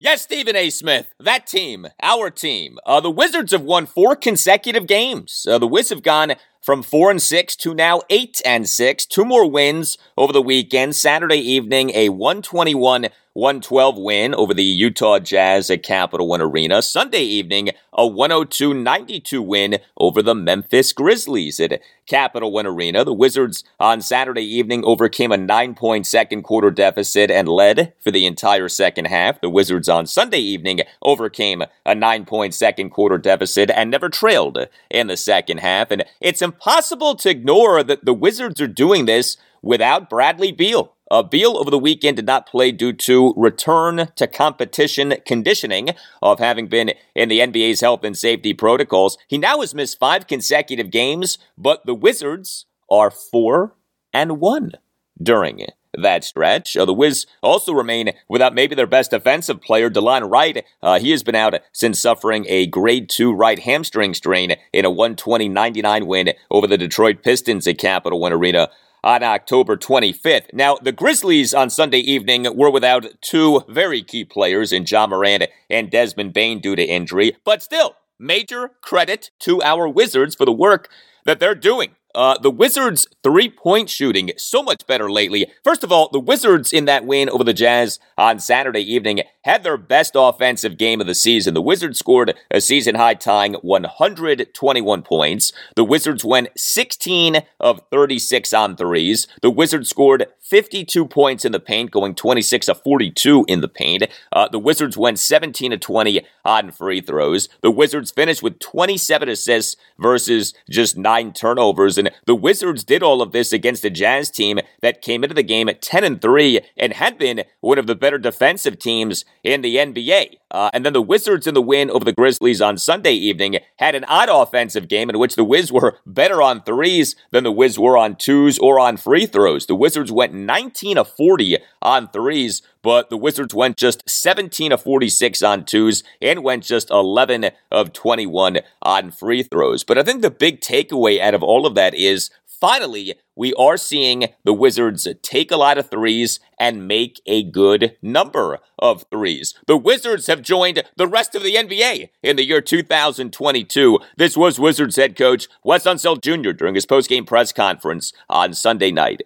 Yes, Stephen A. Smith, that team, our team. Uh, the Wizards have won four consecutive games. Uh, the Wiz have gone from four and six to now eight and six. Two more wins over the weekend. Saturday evening, a 121 112 win over the Utah Jazz at Capital One Arena. Sunday evening, a 102 92 win over the Memphis Grizzlies at Capital One Arena. The Wizards on Saturday evening overcame a nine point second quarter deficit and led for the entire second half. The Wizards on Sunday evening overcame a nine point second quarter deficit and never trailed in the second half. And it's impossible to ignore that the Wizards are doing this without Bradley Beal. Uh, Beal over the weekend did not play due to return to competition conditioning of having been in the NBA's health and safety protocols. He now has missed five consecutive games, but the Wizards are four and one during that stretch. Uh, the Wiz also remain without maybe their best defensive player, Delon Wright. Uh, he has been out since suffering a grade two right hamstring strain in a 120 99 win over the Detroit Pistons at Capital One Arena on October 25th. Now, the Grizzlies on Sunday evening were without two very key players in Ja Morant and Desmond Bane due to injury, but still, major credit to our Wizards for the work that they're doing uh, the Wizards' three point shooting so much better lately. First of all, the Wizards in that win over the Jazz on Saturday evening had their best offensive game of the season. The Wizards scored a season high tying 121 points. The Wizards went 16 of 36 on threes. The Wizards scored 52 points in the paint, going 26 of 42 in the paint. Uh, the Wizards went 17 of 20 on free throws. The Wizards finished with 27 assists versus just nine turnovers. The Wizards did all of this against a Jazz team that came into the game at 10 and 3 and had been one of the better defensive teams in the NBA. Uh, and then the Wizards in the win over the Grizzlies on Sunday evening had an odd offensive game in which the Wiz were better on threes than the Wiz were on twos or on free throws. The Wizards went 19 of 40 on threes, but the Wizards went just 17 of 46 on twos and went just 11 of 21 on free throws. But I think the big takeaway out of all of that is finally, we are seeing the Wizards take a lot of threes and make a good number of threes. The Wizards have joined the rest of the NBA in the year 2022. This was Wizards head coach Wes Unseld Jr. during his postgame press conference on Sunday night.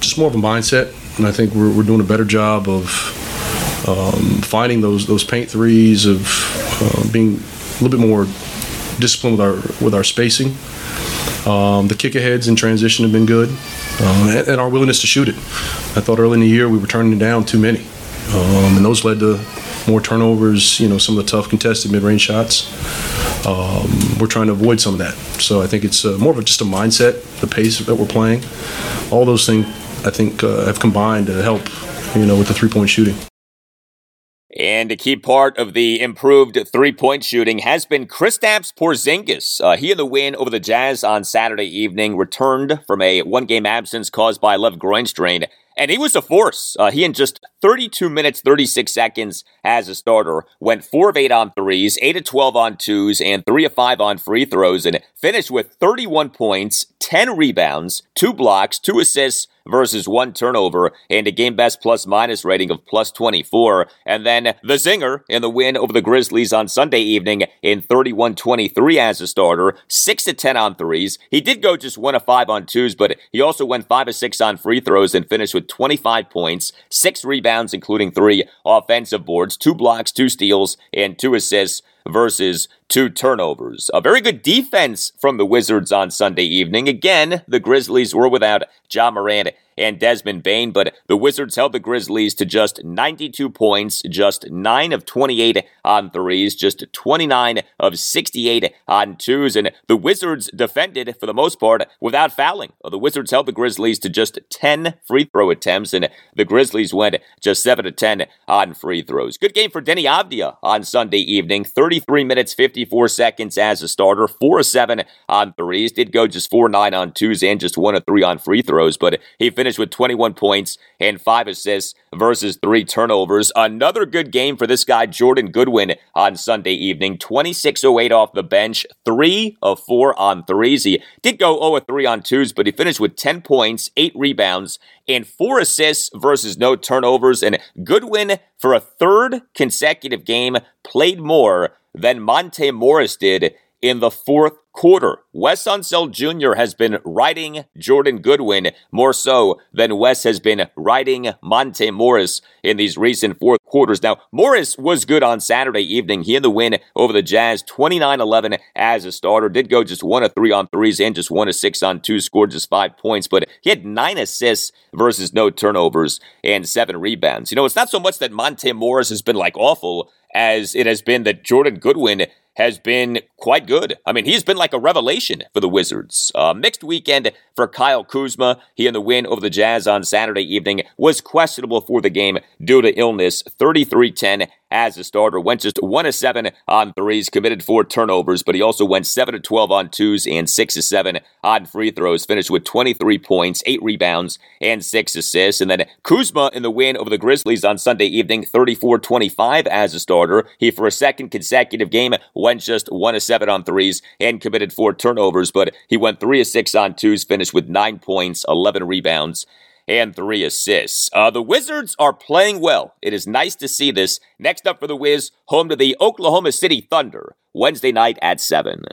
Just more of a mindset, and I think we're, we're doing a better job of um, finding those those paint threes, of uh, being a little bit more disciplined with our with our spacing. Um, the kick aheads in transition have been good, um, and, and, our willingness to shoot it. I thought early in the year we were turning down too many, um, and those led to more turnovers. You know, some of the tough contested mid-range shots. Um, we're trying to avoid some of that. So I think it's uh, more of a, just a mindset, the pace that we're playing. All those things I think uh, have combined to help. You know, with the three-point shooting. And a key part of the improved three point shooting has been Kristaps Porzingis. Uh, he had the win over the Jazz on Saturday evening, returned from a one game absence caused by a left groin strain and he was a force. Uh, he in just 32 minutes, 36 seconds as a starter went 4 of 8 on threes, 8 of 12 on twos, and 3 of 5 on free throws, and finished with 31 points, 10 rebounds, 2 blocks, 2 assists, versus one turnover and a game best plus minus rating of plus 24. And then the Zinger in the win over the Grizzlies on Sunday evening in 31 23 as a starter, 6 to 10 on threes. He did go just 1 of 5 on twos, but he also went 5 of 6 on free throws and finished with 25 points, 6 rebounds, including 3 offensive boards, 2 blocks, 2 steals, and 2 assists versus two turnovers. A very good defense from the Wizards on Sunday evening. Again, the Grizzlies were without Ja Morant and Desmond Bane, but the Wizards held the Grizzlies to just 92 points, just 9 of 28 on threes, just 29 of 68 on twos, and the Wizards defended for the most part without fouling. The Wizards held the Grizzlies to just 10 free throw attempts, and the Grizzlies went just 7 to 10 on free throws. Good game for Deni Avdija on Sunday evening, 33 minutes, 54 seconds as a starter, 4 of 7 on threes, did go just 4 9 on twos and just 1 of 3 on free throws, but he finished finished with 21 points and five assists versus three turnovers. Another good game for this guy, Jordan Goodwin, on Sunday evening. 26.08 off the bench, three of four on threes. He did go 0 of 3 on twos, but he finished with 10 points, eight rebounds, and four assists versus no turnovers. And Goodwin, for a third consecutive game, played more than Monte Morris did in the fourth quarter. Wes Unseld Jr. has been riding Jordan Goodwin more so than Wes has been riding Monte Morris in these recent fourth quarters. Now, Morris was good on Saturday evening. He in the win over the Jazz, 29-11 as a starter. Did go just one of three on threes and just one of six on two, scored just five points, but he had nine assists versus no turnovers and seven rebounds. You know, it's not so much that Monte Morris has been like awful as it has been that Jordan Goodwin has been quite good. I mean, he's been like a revelation for the Wizards. Uh, mixed weekend for Kyle Kuzma. He in the win over the Jazz on Saturday evening was questionable for the game due to illness. 33 10 as a starter. Went just 1 of 7 on threes, committed four turnovers, but he also went 7 of 12 on twos and 6 of 7 on free throws. Finished with 23 points, 8 rebounds, and 6 assists. And then Kuzma in the win over the Grizzlies on Sunday evening, 34 25 as a starter. He, for a second consecutive game, went just 1 of 7 on threes and committed four turnovers, but he went 3 of 6 on twos, finished with 9 points, 11 rebounds, and three assists. Uh, the Wizards are playing well. It is nice to see this. Next up for the Wiz, home to the Oklahoma City Thunder, Wednesday night at 7.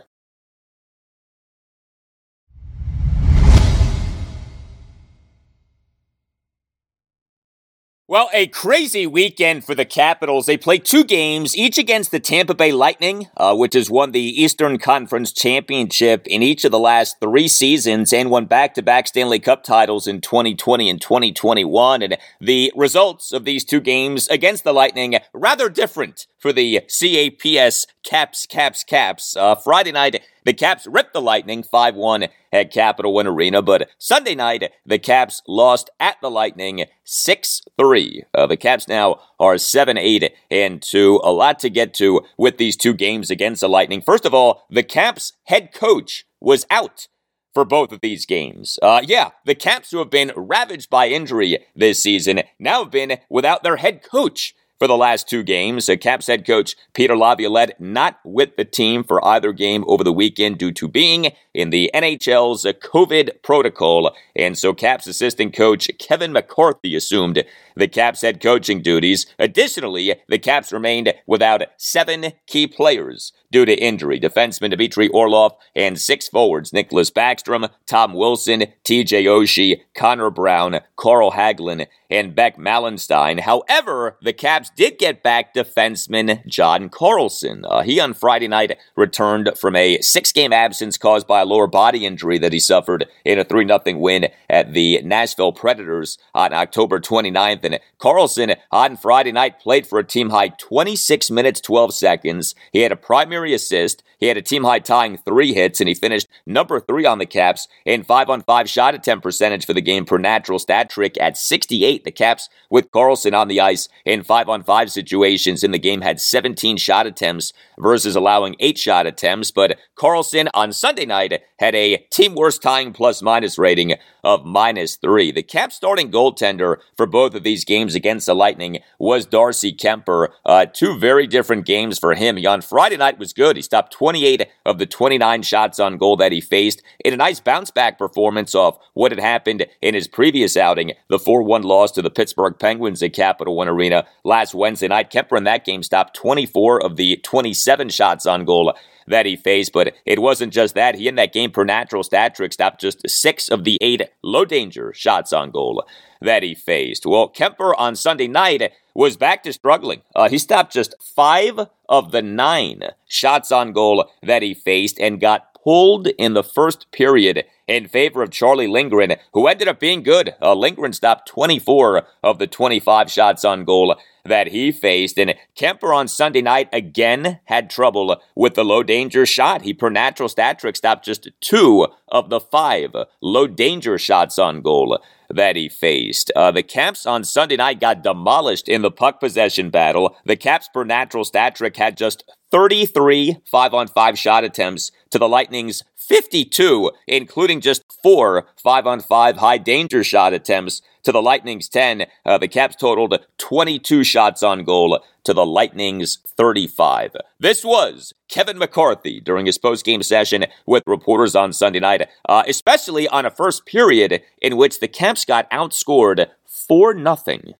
Well, a crazy weekend for the Capitals. They played two games, each against the Tampa Bay Lightning, uh, which has won the Eastern Conference Championship in each of the last three seasons and won back to back Stanley Cup titles in 2020 and 2021. And the results of these two games against the Lightning, rather different for the CAPS Caps, Caps, Caps. Uh, Friday night, the Caps ripped the Lightning 5 1 at Capital One Arena, but Sunday night, the Caps lost at the Lightning 6 3. Uh, the Caps now are 7 8 and 2. A lot to get to with these two games against the Lightning. First of all, the Caps head coach was out for both of these games. Uh, yeah, the Caps, who have been ravaged by injury this season, now have been without their head coach for the last two games. Uh, Caps head coach Peter Laviolette not with the team for either game over the weekend due to being in the NHL's COVID protocol. And so Caps assistant coach Kevin McCarthy assumed the Caps head coaching duties. Additionally, the Caps remained without seven key players due to injury. Defenseman Dmitry Orlov and six forwards Nicklas Backstrom, Tom Wilson, TJ Oshie, Connor Brown, Carl Hagelin, and Beck Malenstyn. However, the Caps did get back defenseman John Carlson. Uh, he on Friday night returned from a six game absence caused by a lower body injury that he suffered in a 3 0 win at the Nashville Predators on October 29th. And Carlson on Friday night played for a team high 26 minutes 12 seconds. He had a primary assist. He had a team high tying three hits, and he finished number three on the Caps in five on five shot attempt percentage for the game per natural stat trick at 68. The Caps with Carlson on the ice in five on five situations in the game had 17 shot attempts versus allowing eight shot attempts. But Carlson on Sunday night had a team worst tying plus minus rating of minus three. The Caps starting goaltender for both of these games against the Lightning was Darcy Kuemper. Uh, two very different games for him. He on Friday night was good. He stopped 28 of the 29 shots on goal that he faced in a nice bounce back performance of what had happened in his previous outing, the 4 1 loss to the Pittsburgh Penguins at Capital One Arena last last Wednesday night. Kuemper in that game stopped 24 of the 27 shots on goal that he faced. But it wasn't just that. He in that game per natural stat trick stopped just six of the eight low danger shots on goal that he faced. Well, Kuemper on Sunday night was back to struggling. Uh, he stopped just five of the nine shots on goal that he faced and got pulled in the first period in favor of Charlie Lindgren, who ended up being good. Uh, Lindgren stopped 24 of the 25 shots on goal that he faced. And Kuemper on Sunday night again had trouble with the low danger shot. He, per natural stat trick, stopped just two of the five low danger shots on goal that he faced. Uh, the Caps on Sunday night got demolished in the puck possession battle. The Caps per natural stat trick had just 33 5 on 5 shot attempts to the Lightning's 52, including just four 5 on 5 high danger shot attempts to the Lightning's 10. Uh, the Caps totaled 22 shots on goal to the Lightning's 35. This was Kevin McCarthy during his post-game session with reporters on Sunday night, uh, especially on a first period in which the Caps got outscored 4 nothing.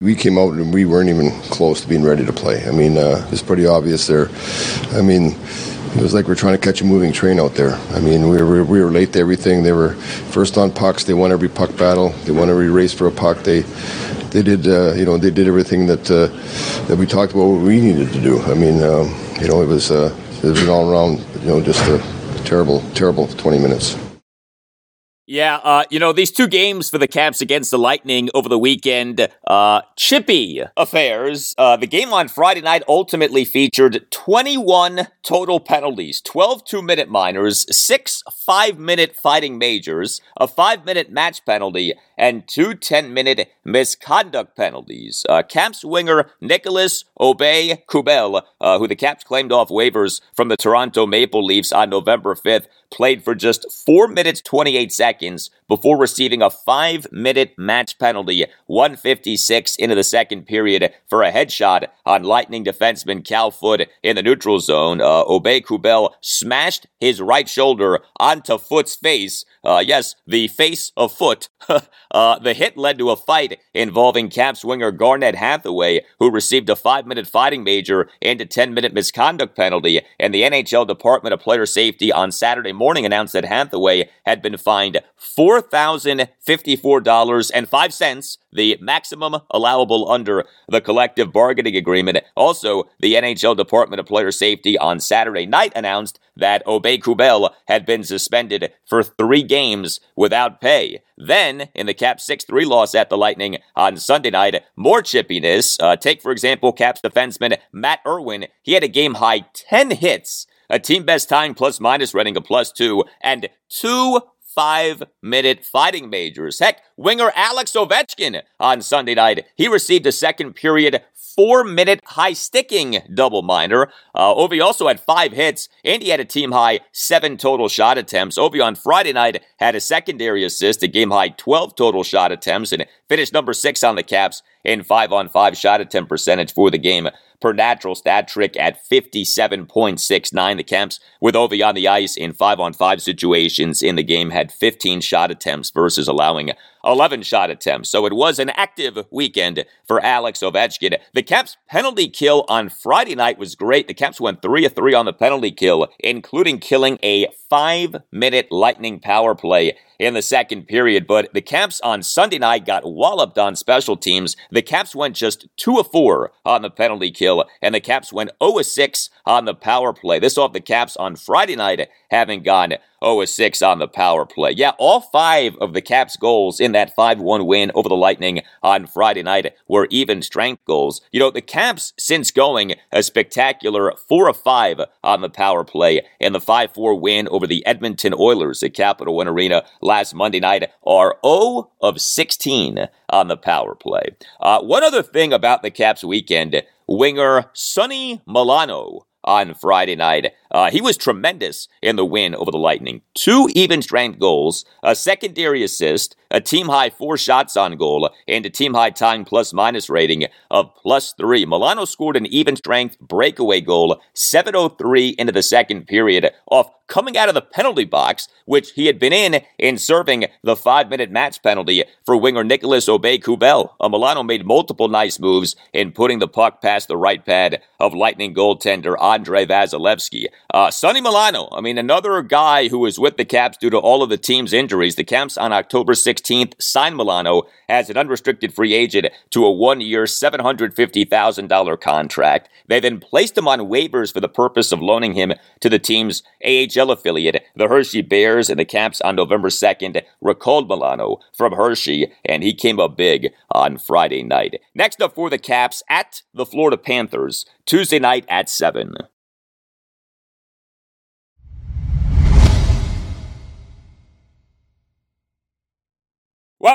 We came out and we weren't even close to being ready to play. I mean, uh, it's pretty obvious there. I mean, it was like we're trying to catch a moving train out there. I mean, we were we were late to everything. They were first on pucks. They won every puck battle. They won every race for a puck. They they did uh, you know they did everything that uh, that we talked about what we needed to do. I mean, um, you know, it was uh, it was an all around you know just a terrible terrible 20 minutes. Yeah, uh, you know, these two games for the Caps against the Lightning over the weekend, uh, chippy affairs. Uh, the game on Friday night ultimately featured 21 total penalties, 12 two minute minors, six five minute fighting majors, a five minute match penalty, and two 10 minute misconduct penalties. Uh, Caps winger Nicolas Aube-Kubel, uh, who the Caps claimed off waivers from the Toronto Maple Leafs on November 5th, played for just 4 minutes 28 seconds before receiving a 5 minute match penalty 156 into the second period for a headshot on Lightning defenseman Cal Foote in the neutral zone. Uh, Aube-Kubel smashed his right shoulder onto Foote's face. Uh, yes, the face of Foote. uh, the hit led to a fight involving Caps winger Garnet Hathaway, who received a 5 minute fighting major and a 10 minute misconduct penalty, and the NHL Department of Player Safety on Saturday morning announced that Hathaway had been fined $4,054.05, the maximum allowable under the collective bargaining agreement. Also, the NHL Department of Player Safety on Saturday night announced that Aube-Kubel had been suspended for three games without pay. Then, in the Caps 6 3 loss at the Lightning on Sunday night, more chippiness. Uh, take, for example, Caps defenseman Matt Irwin. He had a game high 10 hits a team best time plus minus rating of plus two, and two five minute fighting majors. Heck, winger Alex Ovechkin on Sunday night, he received a second period four minute high sticking double minor. Uh, Ovi also had five hits, and he had a team high seven total shot attempts. Ovi on Friday night had a secondary assist, a game high 12 total shot attempts, and finished number six on the Caps in five on five shot attempt percentage for the game per natural stat trick at 57.69. The Caps with Ovi on the ice in 5 on 5 situations in the game had 15 shot attempts versus allowing 11 shot attempts. So it was an active weekend for Alex Ovechkin. The Caps penalty kill on Friday night was great. The Caps went 3 of 3 on the penalty kill, including killing a 5-minute lightning power play in the second period, but the Caps on Sunday night got walloped on special teams. The Caps went just 2 of 4 on the penalty kill, and the Caps went 0 of 6 on the power play. This off the Caps on Friday night having gone 0 6 on the power play. Yeah, all five of the Caps' goals in that 5 1 win over the Lightning on Friday night were even strength goals. You know, the Caps, since going a spectacular 4 of 5 on the power play in the 5 4 win over the Edmonton Oilers at Capital One Arena last Monday night, are 0 of 16 on the power play. Uh, one other thing about the Caps weekend winger Sonny Milano on Friday night. Uh, he was tremendous in the win over the Lightning. Two even strength goals, a secondary assist, a team high four shots on goal, and a team high time plus minus rating of plus three. Milano scored an even strength breakaway goal, 7.03 into the second period, off coming out of the penalty box, which he had been in in serving the five minute match penalty for winger Nicolas Aube-Kubel. Uh, Milano made multiple nice moves in putting the puck past the right pad of Lightning goaltender Andrei Vasilevskiy. Uh, Sonny Milano, I mean, another guy who was with the Caps due to all of the team's injuries. The Caps on October 16th signed Milano as an unrestricted free agent to a one year, $750,000 contract. They then placed him on waivers for the purpose of loaning him to the team's AHL affiliate, the Hershey Bears, and the Caps on November 2nd recalled Milano from Hershey, and he came up big on Friday night. Next up for the Caps at the Florida Panthers, Tuesday night at 7.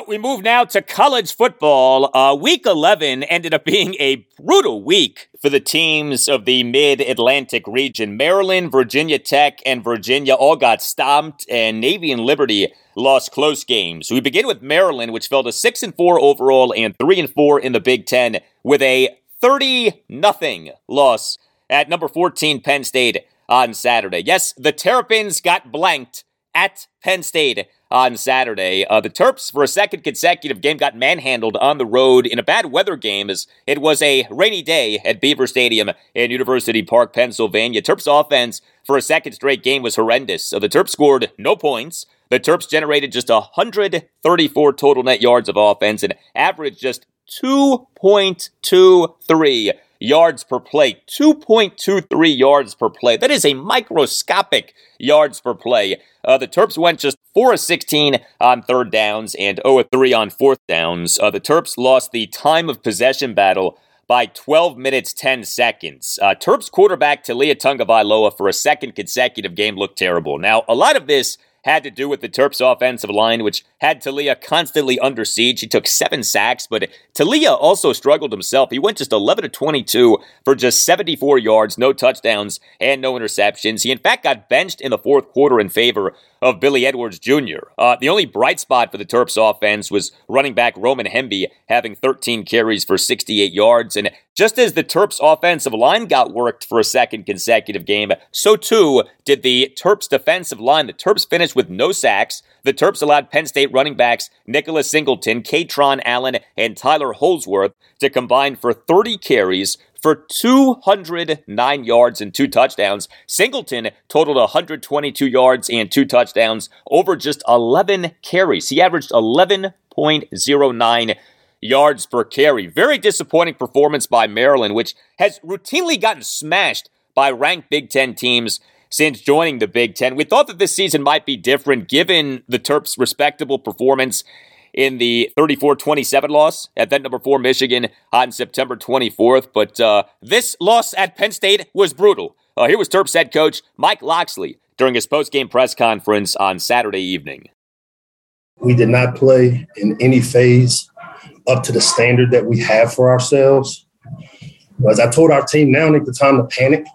We move now to college football. Uh, week 11 ended up being a brutal week for the teams of the mid Atlantic region. Maryland, Virginia Tech, and Virginia all got stomped, and Navy and Liberty lost close games. We begin with Maryland, which fell to 6 and 4 overall and 3 and 4 in the Big Ten, with a 30 nothing loss at number 14 Penn State on Saturday. Yes, the Terrapins got blanked at Penn State on Saturday. Uh, the Terps, for a second consecutive game, got manhandled on the road in a bad weather game as it was a rainy day at Beaver Stadium in University Park, Pennsylvania. Terps offense for a second straight game was horrendous. So the Terps scored no points. The Terps generated just 134 total net yards of offense and averaged just 2.23 yards per play. 2.23 yards per play. That is a microscopic yards per play. Uh, the Terps went just 4 of 16 on third downs and 0 of 3 on fourth downs. Uh, the Terps lost the time of possession battle by 12 minutes 10 seconds. Uh, Terps quarterback Taulia Tagovailoa for a second consecutive game looked terrible. Now, a lot of this had to do with the Terps offensive line, which had Taulia constantly under siege. He took seven sacks, but Taulia also struggled himself. He went just 11 to 22 for just 74 yards, no touchdowns, and no interceptions. He, in fact, got benched in the fourth quarter in favor of Billy Edwards Jr. Uh, the only bright spot for the Terps offense was running back Roman Hemby having 13 carries for 68 yards. And just as the Terps offensive line got worked for a second consecutive game, so too did the Terps defensive line. The Terps finished with no sacks. The Terps allowed Penn State running backs Nicholas Singleton, Kaytron Allen, and Tyler Holsworth to combine for 30 carries for 209 yards and two touchdowns. Singleton totaled 122 yards and two touchdowns over just 11 carries. He averaged 11.09 yards per carry. Very disappointing performance by Maryland, which has routinely gotten smashed by ranked Big Ten teams since joining the Big Ten. We thought that this season might be different given the Terps' respectable performance in the 34-27 loss at then number four Michigan on September 24th. But uh, this loss at Penn State was brutal. Uh, here was Terps head coach Mike Locksley during his post-game press conference on Saturday evening. We did not play in any phase up to the standard that we have for ourselves. As I told our team, now ain't the time to panic,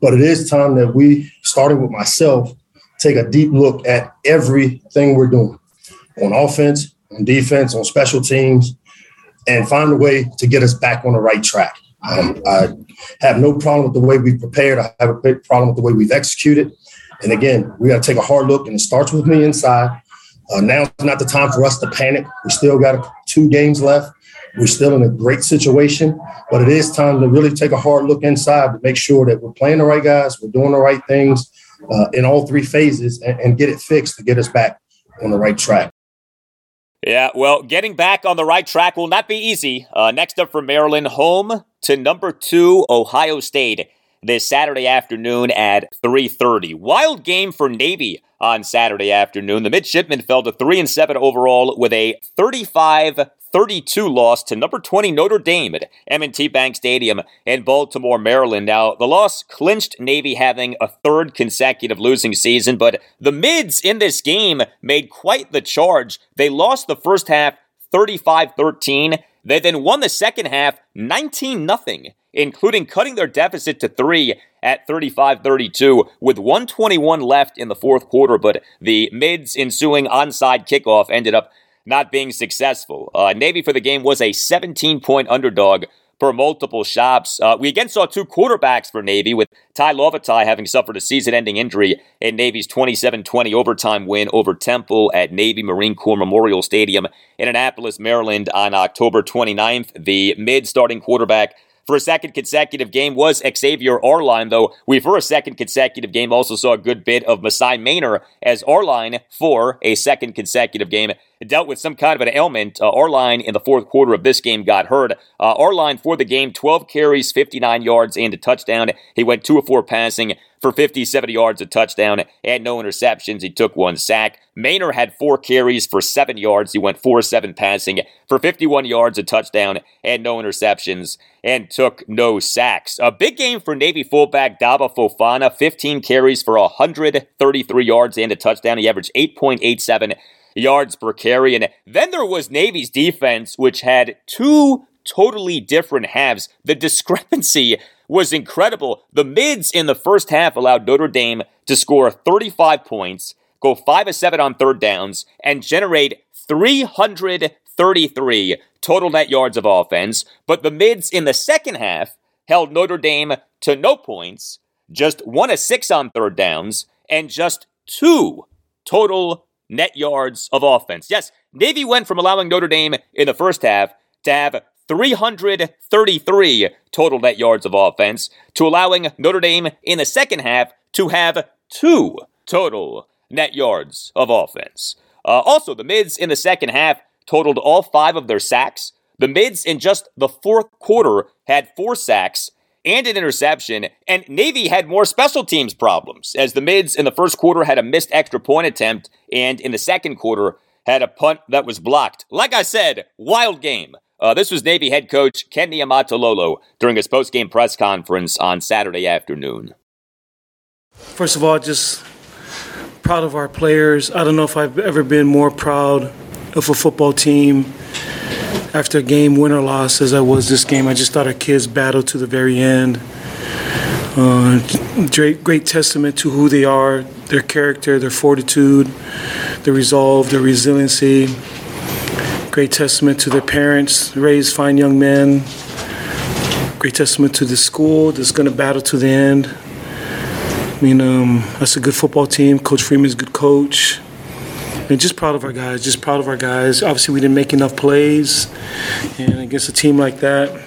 but it is time that we, starting with myself, take a deep look at everything we're doing on offense, on defense, on special teams, and find a way to get us back on the right track. Um, I have no problem with the way we've prepared. I have a big problem with the way we've executed. And again, we got to take a hard look, and it starts with me inside. Uh, now not the time for us to panic. We still got two games left. We're still in a great situation, but it is time to really take a hard look inside to make sure that we're playing the right guys, we're doing the right things uh, in all three phases, and, and get it fixed to get us back on the right track. Yeah, well, getting back on the right track will not be easy. Uh, next up for Maryland, home to number two Ohio State this Saturday afternoon at 3:30. Wild game for Navy on Saturday afternoon. The midshipmen fell to 3 and 7 overall with a 35 32 loss to number 20 Notre Dame at M&T Bank Stadium in Baltimore, Maryland. Now, the loss clinched Navy having a third consecutive losing season, but the mids in this game made quite the charge. They lost the first half 35 13. They then won the second half 19 0 including cutting their deficit to three at 35 32 with 121 left in the fourth quarter. But the Mids' ensuing onside kickoff ended up not being successful. Uh, Navy for the game was a 17 point underdog for multiple shops. Uh, we again saw two quarterbacks for Navy, with Tai Lavatai having suffered a season ending injury in Navy's 27 20 overtime win over Temple at Navy Marine Corps Memorial Stadium in Annapolis, Maryland on October 29th. The mid starting quarterback for a second consecutive game was Xavier Arline, though we for a second consecutive game also saw a good bit of Maasai Maynor as Arline for a second consecutive game dealt with some kind of an ailment. Uh, Arline in the fourth quarter of this game got hurt. Uh, for the game, 12 carries, 59 yards, and a touchdown. He went 2 of 4 passing for 50, 70 yards, a touchdown, and no interceptions. He took one sack. Maynor had four carries for seven yards. He went 4 7 passing for 51 yards, a touchdown, and no interceptions, and took no sacks. A big game for Navy fullback Daba Fofana, 15 carries for 133 yards and a touchdown. He averaged 8.87 yards per carry. And then there was Navy's defense, which had two totally different halves. The discrepancy was incredible. The mids in the first half allowed Notre Dame to score 35 points, go 5 of 7 on third downs, and generate 333 total net yards of offense. But the mids in the second half held Notre Dame to no points, just 1 of 6 on third downs, and just 2 total net yards of offense. Yes, Navy went from allowing Notre Dame in the first half to have 333 total net yards of offense to allowing Notre Dame in the second half to have two total net yards of offense. Uh, also, the mids in the second half totaled all five of their sacks. The mids in just the fourth quarter had four sacks and an interception, and Navy had more special teams problems, as the mids in the first quarter had a missed extra point attempt, and in the second quarter had a punt that was blocked. Like I said, wild game. Uh, this was Navy head coach Ken Niumatalolo during his post-game press conference on Saturday afternoon. First of all, just proud of our players. I don't know if I've ever been more proud of a football team after a game, win or loss, as I was this game. I just thought our kids battled to the very end. Uh, great, great testament to who they are, their character, their fortitude, their resolve, their resiliency. Great testament to their parents, raised fine young men. Great testament to the school that's going to battle to the end. I mean, um, that's a good football team. Coach Freeman's a good coach and just proud of our guys. Just proud of our guys. Obviously, we didn't make enough plays, and against a team like that,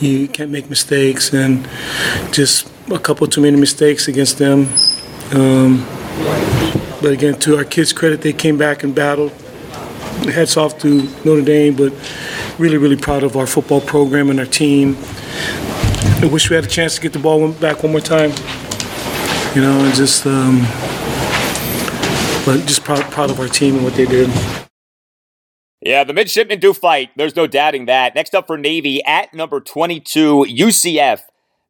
you can't make mistakes, and just a couple too many mistakes against them. Um, but again, to our kids' credit, they came back and battled. Hats off to Notre Dame, but really, really proud of our football program and our team. I wish we had a chance to get the ball back one more time. You know, and just. Um, but just proud, proud of our team and what they did. Yeah, the midshipmen do fight. There's no doubting that. Next up for Navy at number 22, UCF,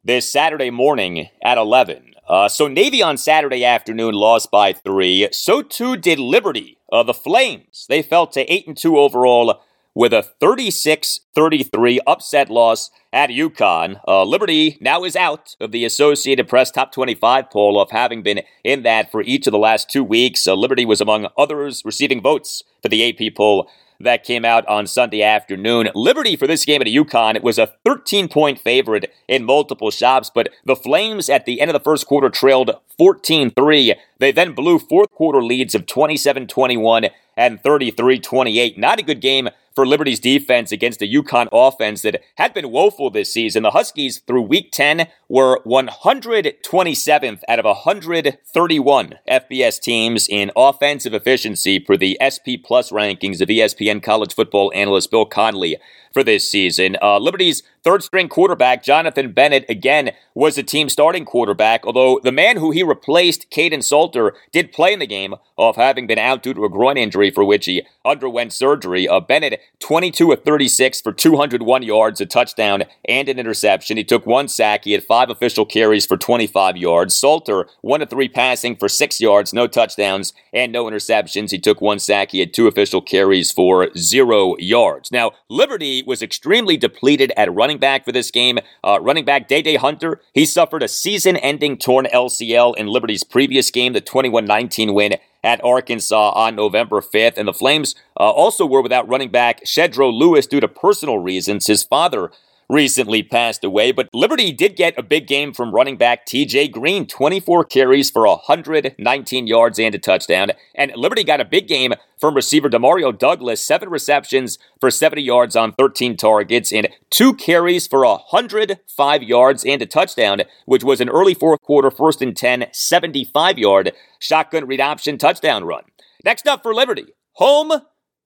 this Saturday morning at 11. Uh, so Navy on Saturday afternoon lost by three. So too did Liberty. Uh, the Flames, they fell to 8 and 2 overall with a 36 33 upset loss at UConn. Uh, Liberty now is out of the Associated Press Top 25 poll of having been in that for each of the last two weeks. Uh, Liberty was among others receiving votes for the AP poll that came out on Sunday afternoon. Liberty for this game at UConn it was a 13 point favorite in multiple shops, but the Flames at the end of the first quarter trailed 14 3. They then blew fourth quarter leads of 27 21 and 33 28. Not a good game for Liberty's defense against the UConn offense that had been woeful this season. The Huskies, through week 10, were 127th out of 131 FBS teams in offensive efficiency per the SP Plus rankings of ESPN college football analyst Bill Connelly for this season. Uh, Liberty's third string quarterback, Jonathan Bennett, again was the team starting quarterback, although the man who he replaced, Kaidon Salter, did play in the game off having been out due to a groin injury for which he underwent surgery. Uh, Bennett 22 of 36 for 201 yards, a touchdown, and an interception. He took one sack. He had five official carries for 25 yards. Salter, 1 of 3 passing for 6 yards, no touchdowns, and no interceptions. He took one sack. He had two official carries for 0 yards. Now, Liberty was extremely depleted at running back for this game. Uh, running back Dae Dae Hunter, he suffered a season ending torn LCL in Liberty's previous game, the 21 19 win at Arkansas on November 5th. And the Flames uh, also were without running back Shedro Louis due to personal reasons. His father recently passed away, but Liberty did get a big game from running back TJ Green, 24 carries for 119 yards and a touchdown. And Liberty got a big game from receiver Demario Douglas, seven receptions for 70 yards on 13 targets and two carries for 105 yards and a touchdown, which was an early fourth quarter first and 10, 75 yard shotgun read option touchdown run. Next up for Liberty, home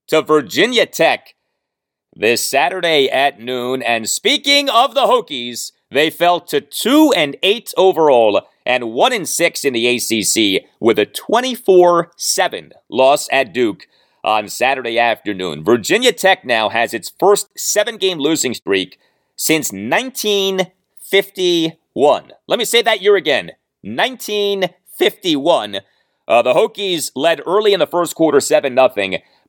to Virginia Tech this Saturday at noon. And speaking of the Hokies, they fell to 2 and 8 overall and 1 and 6 in the ACC with a 24-7 loss at Duke on Saturday afternoon. Virginia Tech now has its first 7-game losing streak since 1951. Let me say that year again. 1951. Uh, the Hokies led early in the first quarter 7 0,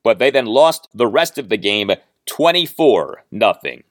but they then lost the rest of the game 24 nothing.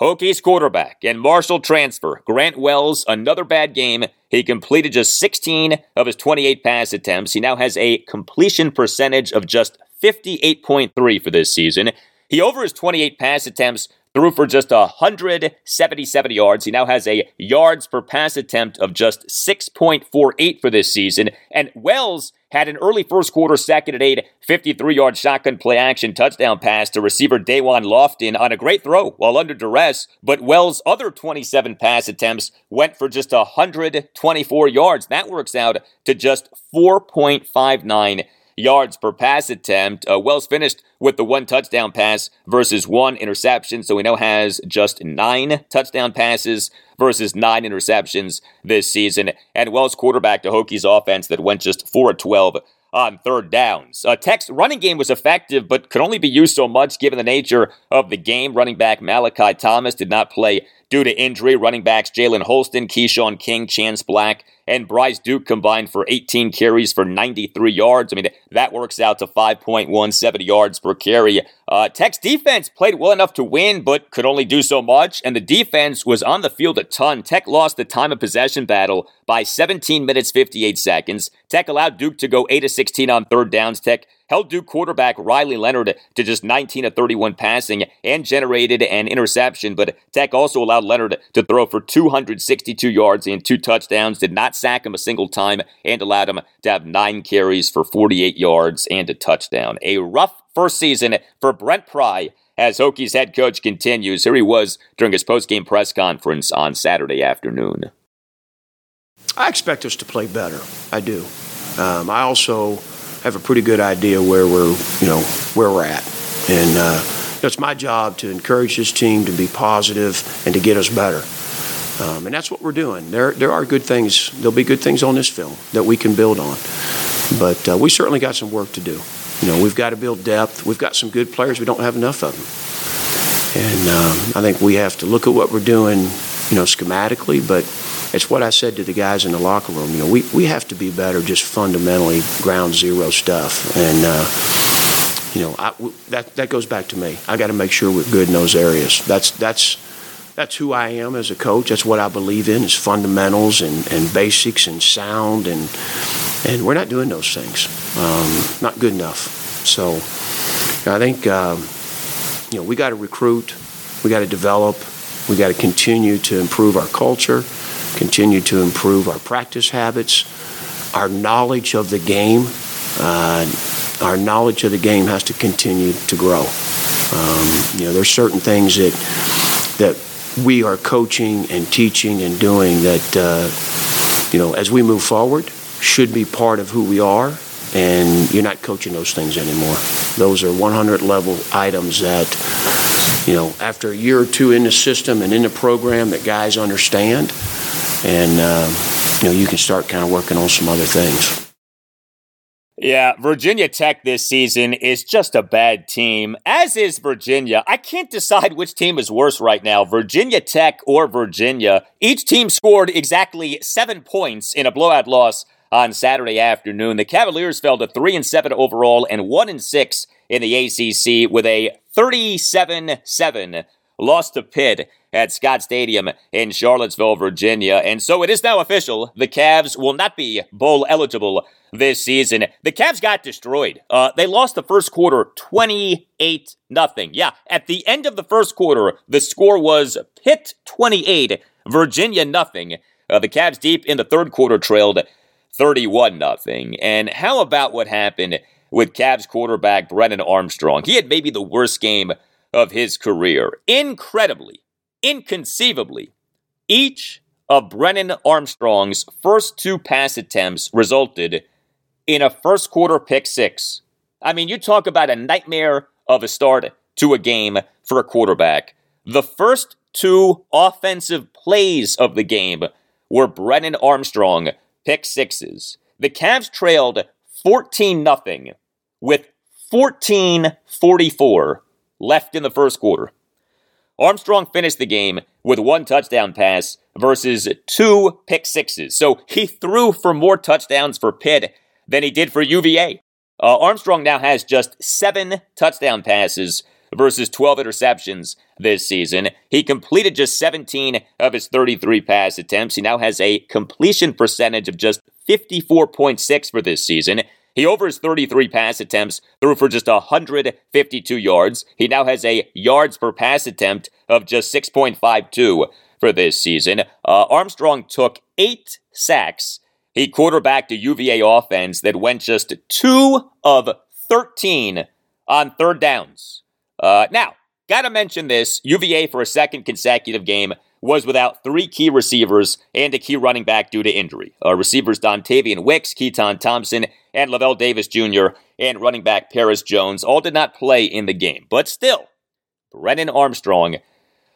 Hokies quarterback and Marshall transfer Grant Wells, another bad game. He completed just 16 of his 28 pass attempts. He now has a completion percentage of just 58.3 for this season. He over his 28 pass attempts threw for just 177 yards. He now has a yards per pass attempt of just 6.48 for this season. And Wells had an early first quarter second and eight 53 yard shotgun play action touchdown pass to receiver Da'Wain Lofton on a great throw while under duress. But Wells' other 27 pass attempts went for just 124 yards. That works out to just 4.59 yards per pass attempt. Uh, Wells finished with the one touchdown pass versus one interception, so he now has just nine touchdown passes versus nine interceptions this season. And Wells quarterback the Hokies offense that went just 4 12 on third downs. Uh, Tech's running game was effective, but could only be used so much given the nature of the game. Running back Malachi Thomas did not play due to injury. Running backs Jalen Holston, Keshawn King, Chance Black, and Bryce Duke combined for 18 carries for 93 yards. I mean, that works out to 5.17 yards per carry. Uh, Tech's defense played well enough to win, but could only do so much, and the defense was on the field a ton. Tech lost the time of possession battle by 17 minutes 58 seconds. Tech allowed Duke to go 8 of 16 on third downs. Tech held Duke quarterback Riley Leonard to just 19 of 31 passing and generated an interception, but Tech also allowed Leonard to throw for 262 yards and two touchdowns, did not sack him a single time, and allowed him to have nine carries for 48 yards and a touchdown. A rough first season for Brent Pry as Hokies head coach continues. Here he was during his post-game press conference on Saturday afternoon. I expect us to play better. I do. Um, I also have a pretty good idea where we're, you know, where we're at. And uh, it's my job to encourage this team to be positive and to get us better. Um, and that's what we're doing. There, there are good things. There'll be good things on this film that we can build on. But uh, we certainly got some work to do. You know, we've got to build depth. We've got some good players. We don't have enough of them. And um, I think we have to look at what we're doing, you know, schematically, but it's what I said to the guys in the locker room. You know, we, we have to be better just fundamentally ground zero stuff. And, uh, you know, I, that, that goes back to me. I got to make sure we're good in those areas. That's, that's, that's who I am as a coach. That's what I believe in is fundamentals and, and basics and sound. And, and we're not doing those things. Um, not good enough. So I think, um, you know, we got to recruit. We got to develop. We got to continue to improve our culture continue to improve our practice habits, our knowledge of the game. Uh, our knowledge of the game has to continue to grow. Um, you know, there's certain things that that we are coaching and teaching and doing that, uh, you know, as we move forward, should be part of who we are. And you're not coaching those things anymore. Those are 100 level items that, you know, after a year or two in the system and in the program, that guys understand and um, you know you can start kind of working on some other things. Yeah, Virginia Tech this season is just a bad team, as is Virginia. I can't decide which team is worse right now, Virginia Tech or Virginia. Each team scored exactly seven points in a blowout loss on Saturday afternoon. The Cavaliers fell to 3 and 7 overall and 1 and 6 in the ACC with a 37 7 loss to Pitt at Scott Stadium in Charlottesville, Virginia. And so it is now official. The Cavs will not be bowl eligible this season. The Cavs got destroyed. Uh, they lost the first quarter 28 nothing. Yeah, at the end of the first quarter, the score was Pitt 28, Virginia nothing. Uh, the Cavs deep in the third quarter trailed 31 nothing. And how about what happened with Cavs quarterback Brennan Armstrong? He had maybe the worst game of his career. Incredibly, inconceivably, each of Brennan Armstrong's first two pass attempts resulted in a first quarter pick six. I mean, you talk about a nightmare of a start to a game for a quarterback. The first two offensive plays of the game were Brennan Armstrong pick sixes. The Cavs trailed 14 0 with 14:44 left in the first quarter. Armstrong finished the game with one touchdown pass versus two pick sixes. So he threw for more touchdowns for Pitt than he did for UVA. Uh, Armstrong now has just seven touchdown passes versus 12 interceptions this season. He completed just 17 of his 33 pass attempts. He now has a completion percentage of just 54.6 for this season. He over his 33 pass attempts threw for just 152 yards. He now has a yards per pass attempt of just 6.52 for this season. Uh, Armstrong took eight sacks. He quarterbacked a UVA offense that went just two of 13 on third downs. Uh, now, gotta mention this UVA for a second consecutive game was without three key receivers and a key running back due to injury. Uh, receivers Dontayvion Wicks, Keytaon Thompson, and Lavel Davis Jr., and running back Perris Jones all did not play in the game. But still, Brennan Armstrong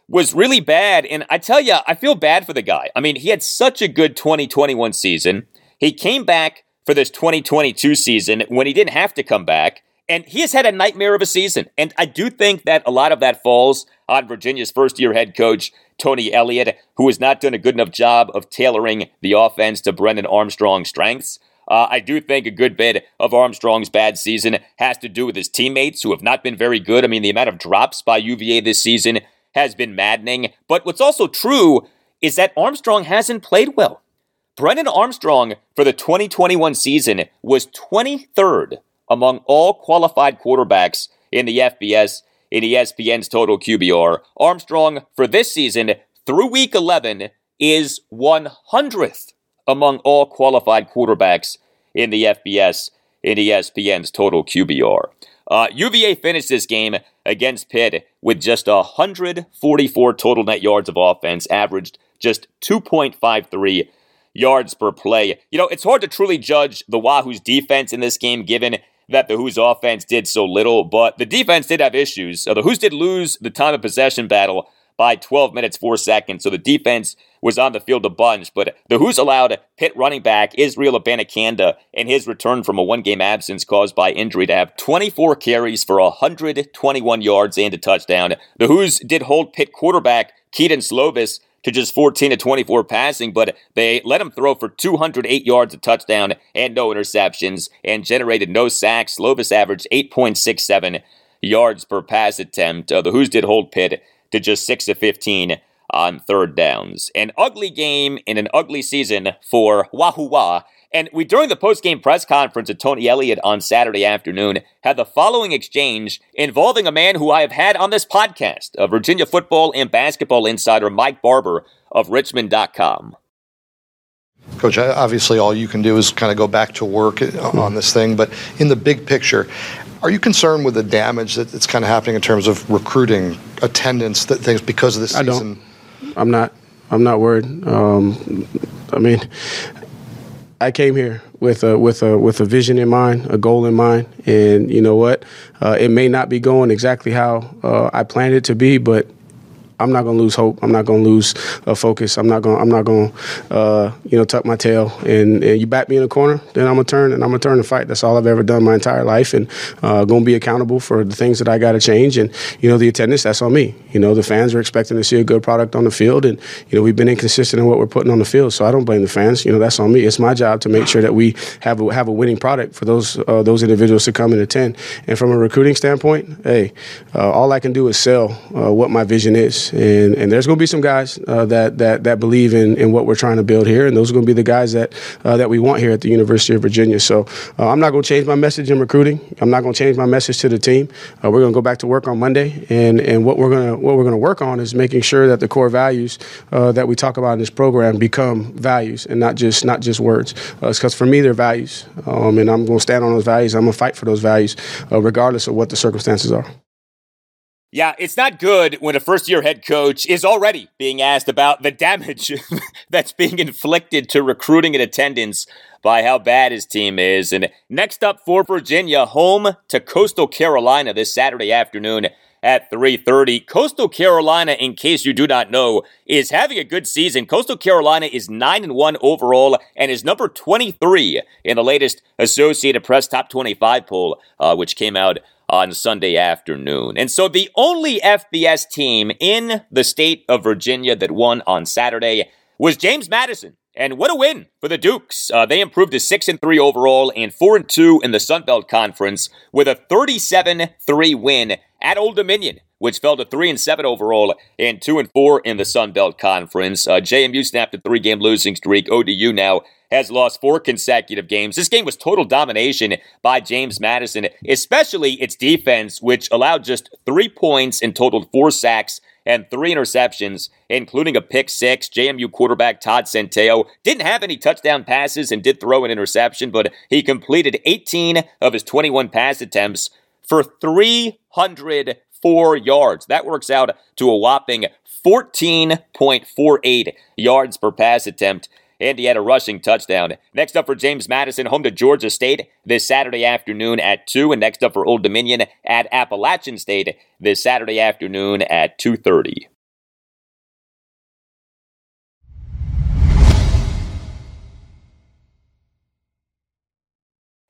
was really bad. And I tell you, I feel bad for the guy. I mean, he had such a good 2021 season. He came back for this 2022 season when he didn't have to come back. And he has had a nightmare of a season. And I do think that a lot of that falls on Virginia's first year head coach, Tony Elliott, who has not done a good enough job of tailoring the offense to Brennan Armstrong's strengths. Uh, I do think a good bit of Armstrong's bad season has to do with his teammates who have not been very good. I mean, the amount of drops by UVA this season has been maddening. But what's also true is that Armstrong hasn't played well. Brennan Armstrong for the 2021 season was 23rd among all qualified quarterbacks in the FBS in ESPN's total QBR. Armstrong for this season through week 11 is 100th among all qualified quarterbacks in the FBS in ESPN's total QBR. Uh, UVA finished this game against Pitt with just 144 total net yards of offense, averaged just 2.53 yards per play. You know, it's hard to truly judge the Wahoo's defense in this game given that the Hoos offense did so little, but the defense did have issues. So the Hoos did lose the time of possession battle by 12 minutes, 4 seconds. So the defense was on the field a bunch, but the Hoos allowed Pitt running back Israel Abanikanda in his return from a one game absence caused by injury to have 24 carries for 121 yards and a touchdown. The Hoos did hold Pitt quarterback Kedon Slovis to just 14 to 24 passing, but they let him throw for 208 yards, a touchdown, and no interceptions, and generated no sacks. Slovis averaged 8.67 yards per pass attempt. Uh, the Hoos did hold Pitt to just 6 to 15 on third downs. An ugly game in an ugly season for Wahoo Wah. And we, during the post-game press conference at Tony Elliott on Saturday afternoon, had the following exchange involving a man who I have had on this podcast, a Virginia football and basketball insider, Mike Barber of Richmond.com. Coach, obviously all you can do is kind of go back to work on this thing, but in the big picture, are you concerned with the damage that's kind of happening in terms of recruiting, attendance, that things because of this season? I don't. I'm not. I'm not worried. Um, I mean, I came here with a with a with a vision in mind, a goal in mind, and you know what? Uh, it may not be going exactly how uh, I planned it to be, but I'm not going to lose hope. I'm not going to lose uh, focus. I'm not going. I'm not going. Uh, you know, tuck my tail. And, and, you back me in the corner, then I'm gonna turn and I'm gonna turn and fight. That's all I've ever done my entire life, and uh, to be accountable for the things that I got to change. And you know, the attendance, that's on me. You know, the fans are expecting to see a good product on the field, and you know, we've been inconsistent in what we're putting on the field. So I don't blame the fans. You know, that's on me. It's my job to make sure that we have a, have a winning product for those uh, those individuals to come and attend. And from a recruiting standpoint, hey, uh, all I can do is sell uh, what my vision is, and and there's going to be some guys uh, that that that believe in in what we're trying to build here, and those are going to be the guys that uh, that we want here at the University of Virginia. So uh, I'm not going to change my message in recruiting. I'm not going to change my message to the team. we're going to go back to work on Monday, and and what we're going to what we're going to work on is making sure that the core values that we talk about in this program become values and not just not just words. Because for me, they're values, um, and I'm going to stand on those values. I'm going to fight for those values, regardless of what the circumstances are. Yeah, it's not good when a first year head coach is already being asked about the damage that's being inflicted to recruiting and attendance by how bad his team is. And next up for Virginia, home to Coastal Carolina this Saturday afternoon at 3:30. Coastal Carolina, in case you do not know, is having a good season. Coastal Carolina is 9 and 1 overall and is number 23 in the latest Associated Press Top 25 poll, uh, which came out on Sunday afternoon. And so the only FBS team in the state of Virginia that won on Saturday was James Madison. And what a win for the Dukes. Uh, they improved to 6 and 3 overall and 4 and 2 in the Sun Belt Conference with a 37 3 win at Old Dominion, which fell to 3 and 7 overall and 2 and 4 in the Sun Belt Conference. Uh, JMU snapped a three game losing streak. ODU now has lost four consecutive games. This game was total domination by James Madison, especially its defense, which allowed just three points and totaled four sacks and three interceptions, including a pick six. JMU quarterback Todd Centeio didn't have any touchdown passes and did throw an interception, but he completed 18 of his 21 pass attempts for 304 yards. That works out to a whopping 14.48 yards per pass attempt and he had a rushing touchdown. Next up for James Madison, home to Georgia State this Saturday afternoon at 2, and next up for Old Dominion at Appalachian State this Saturday afternoon at 2:30.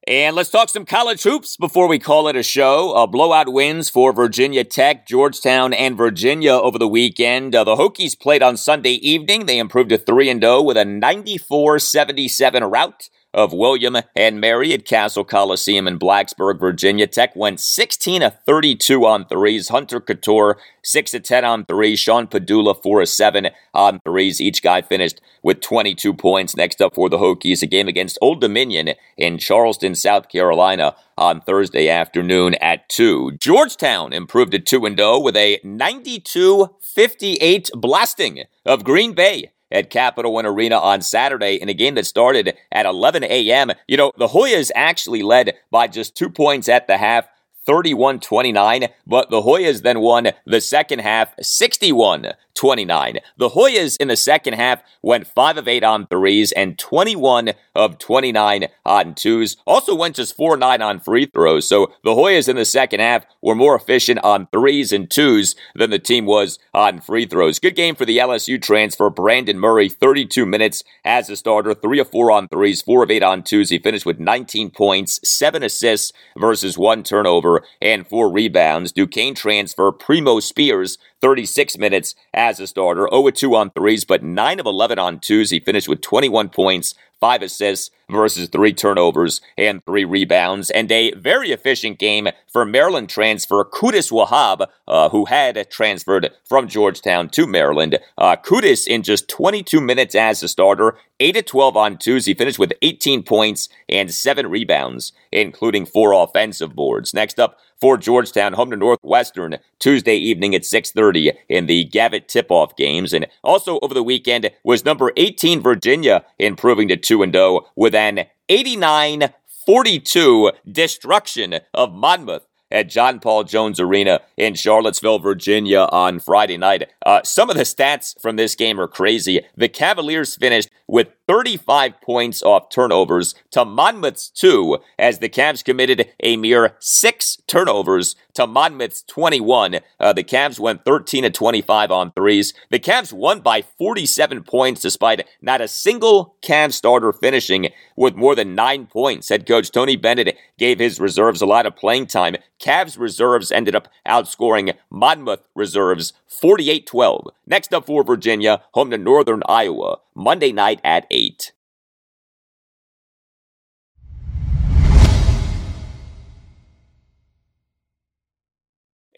And let's talk some college hoops before we call it a show. Uh, blowout wins for Virginia Tech, Georgetown, and Virginia over the weekend. Uh, the Hokies played on Sunday evening. They improved to 3 0 with a 94 77 rout of William and Mary at Cassell Coliseum in Blacksburg, Virginia. Tech went 16 of 32 on threes. Hunter Cattoor 6 of 10 on threes. Sean Pedulla, 4 of 7 on threes. Each guy finished with 22 points. Next up for the Hokies, a game against Old Dominion in Charleston, South Carolina on Thursday afternoon at 2. Georgetown improved to 2 0 with a 92 58 blasting of Green Bay at Capital One Arena on Saturday in a game that started at 11 a.m. You know, the Hoyas actually led by just two points at the half. 31 29, but the Hoyas then won the second half 61 29. The Hoyas in the second half went 5 of 8 on threes and 21 of 29 on twos. Also went just 4 9 on free throws. So the Hoyas in the second half were more efficient on threes and twos than the team was on free throws. Good game for the LSU transfer, Brandon Murray, 32 minutes as a starter, 3 of 4 on threes, 4 of 8 on twos. He finished with 19 points, 7 assists versus 1 turnover, and 4 rebounds. Duquesne transfer, Primo Spears, 36 minutes as a starter, 0 2 on threes, but 9 of 11 on twos. He finished with 21 points, five assists versus three turnovers and three rebounds, and a very efficient game for Maryland transfer Qudus Wahab, uh, who had transferred from Georgetown to Maryland. Uh, Qudus in just 22 minutes as a starter, 8 of 12 on twos. He finished with 18 points and seven rebounds, including four offensive boards. Next up, for Georgetown, home to Northwestern Tuesday evening at 6:30 in the Gavitt tip-off games. And also over the weekend was number 18 Virginia improving to 2 0 with an 89-42 destruction of Monmouth at John Paul Jones Arena in Charlottesville, Virginia on Friday night. Uh, some of the stats from this game are crazy. The Cavaliers finished with 35 points off turnovers to Monmouth's 2 as the Cavs committed a mere 6 turnovers to Monmouth's 21. Uh, the Cavs went 13 to 25 on threes. The Cavs won by 47 points despite not a single Cavs starter finishing with more than 9 points. Head coach Tony Bennett gave his reserves a lot of playing time. Cavs reserves ended up outscoring Monmouth reserves 48 12. Next up for Virginia, home to Northern Iowa, Monday night at 8.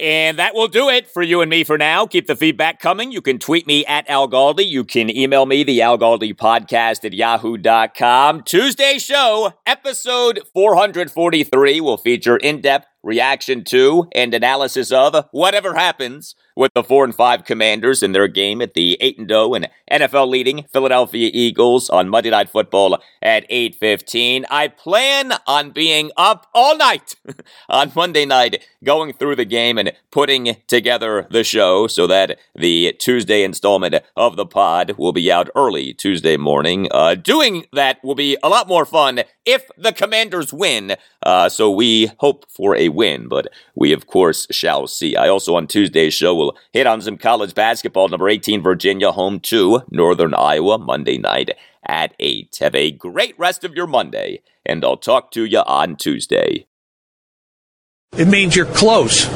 And that will do it for you and me for now. Keep the feedback coming. You can tweet me at Al Galdi. You can email me, the Al Galdi podcast at yahoo.com. Tuesday show, episode 443, will feature in depth reaction to and analysis of whatever happens with the 4 and 5 Commanders in their game at the 8 and 0 and NFL leading Philadelphia Eagles on Monday Night Football at 8:15. I plan on being up all night on Monday night going through the game and putting together the show so that the Tuesday installment of the pod will be out early Tuesday morning. Uh, doing that will be a lot more fun if the Commanders win. Uh, so we hope for a win, but we of course shall see. I also on Tuesday's show hit on some college basketball. Number 18 Virginia home to Northern Iowa Monday night at 8. Have a great rest of your Monday, and I'll talk to you on Tuesday. It means you're close.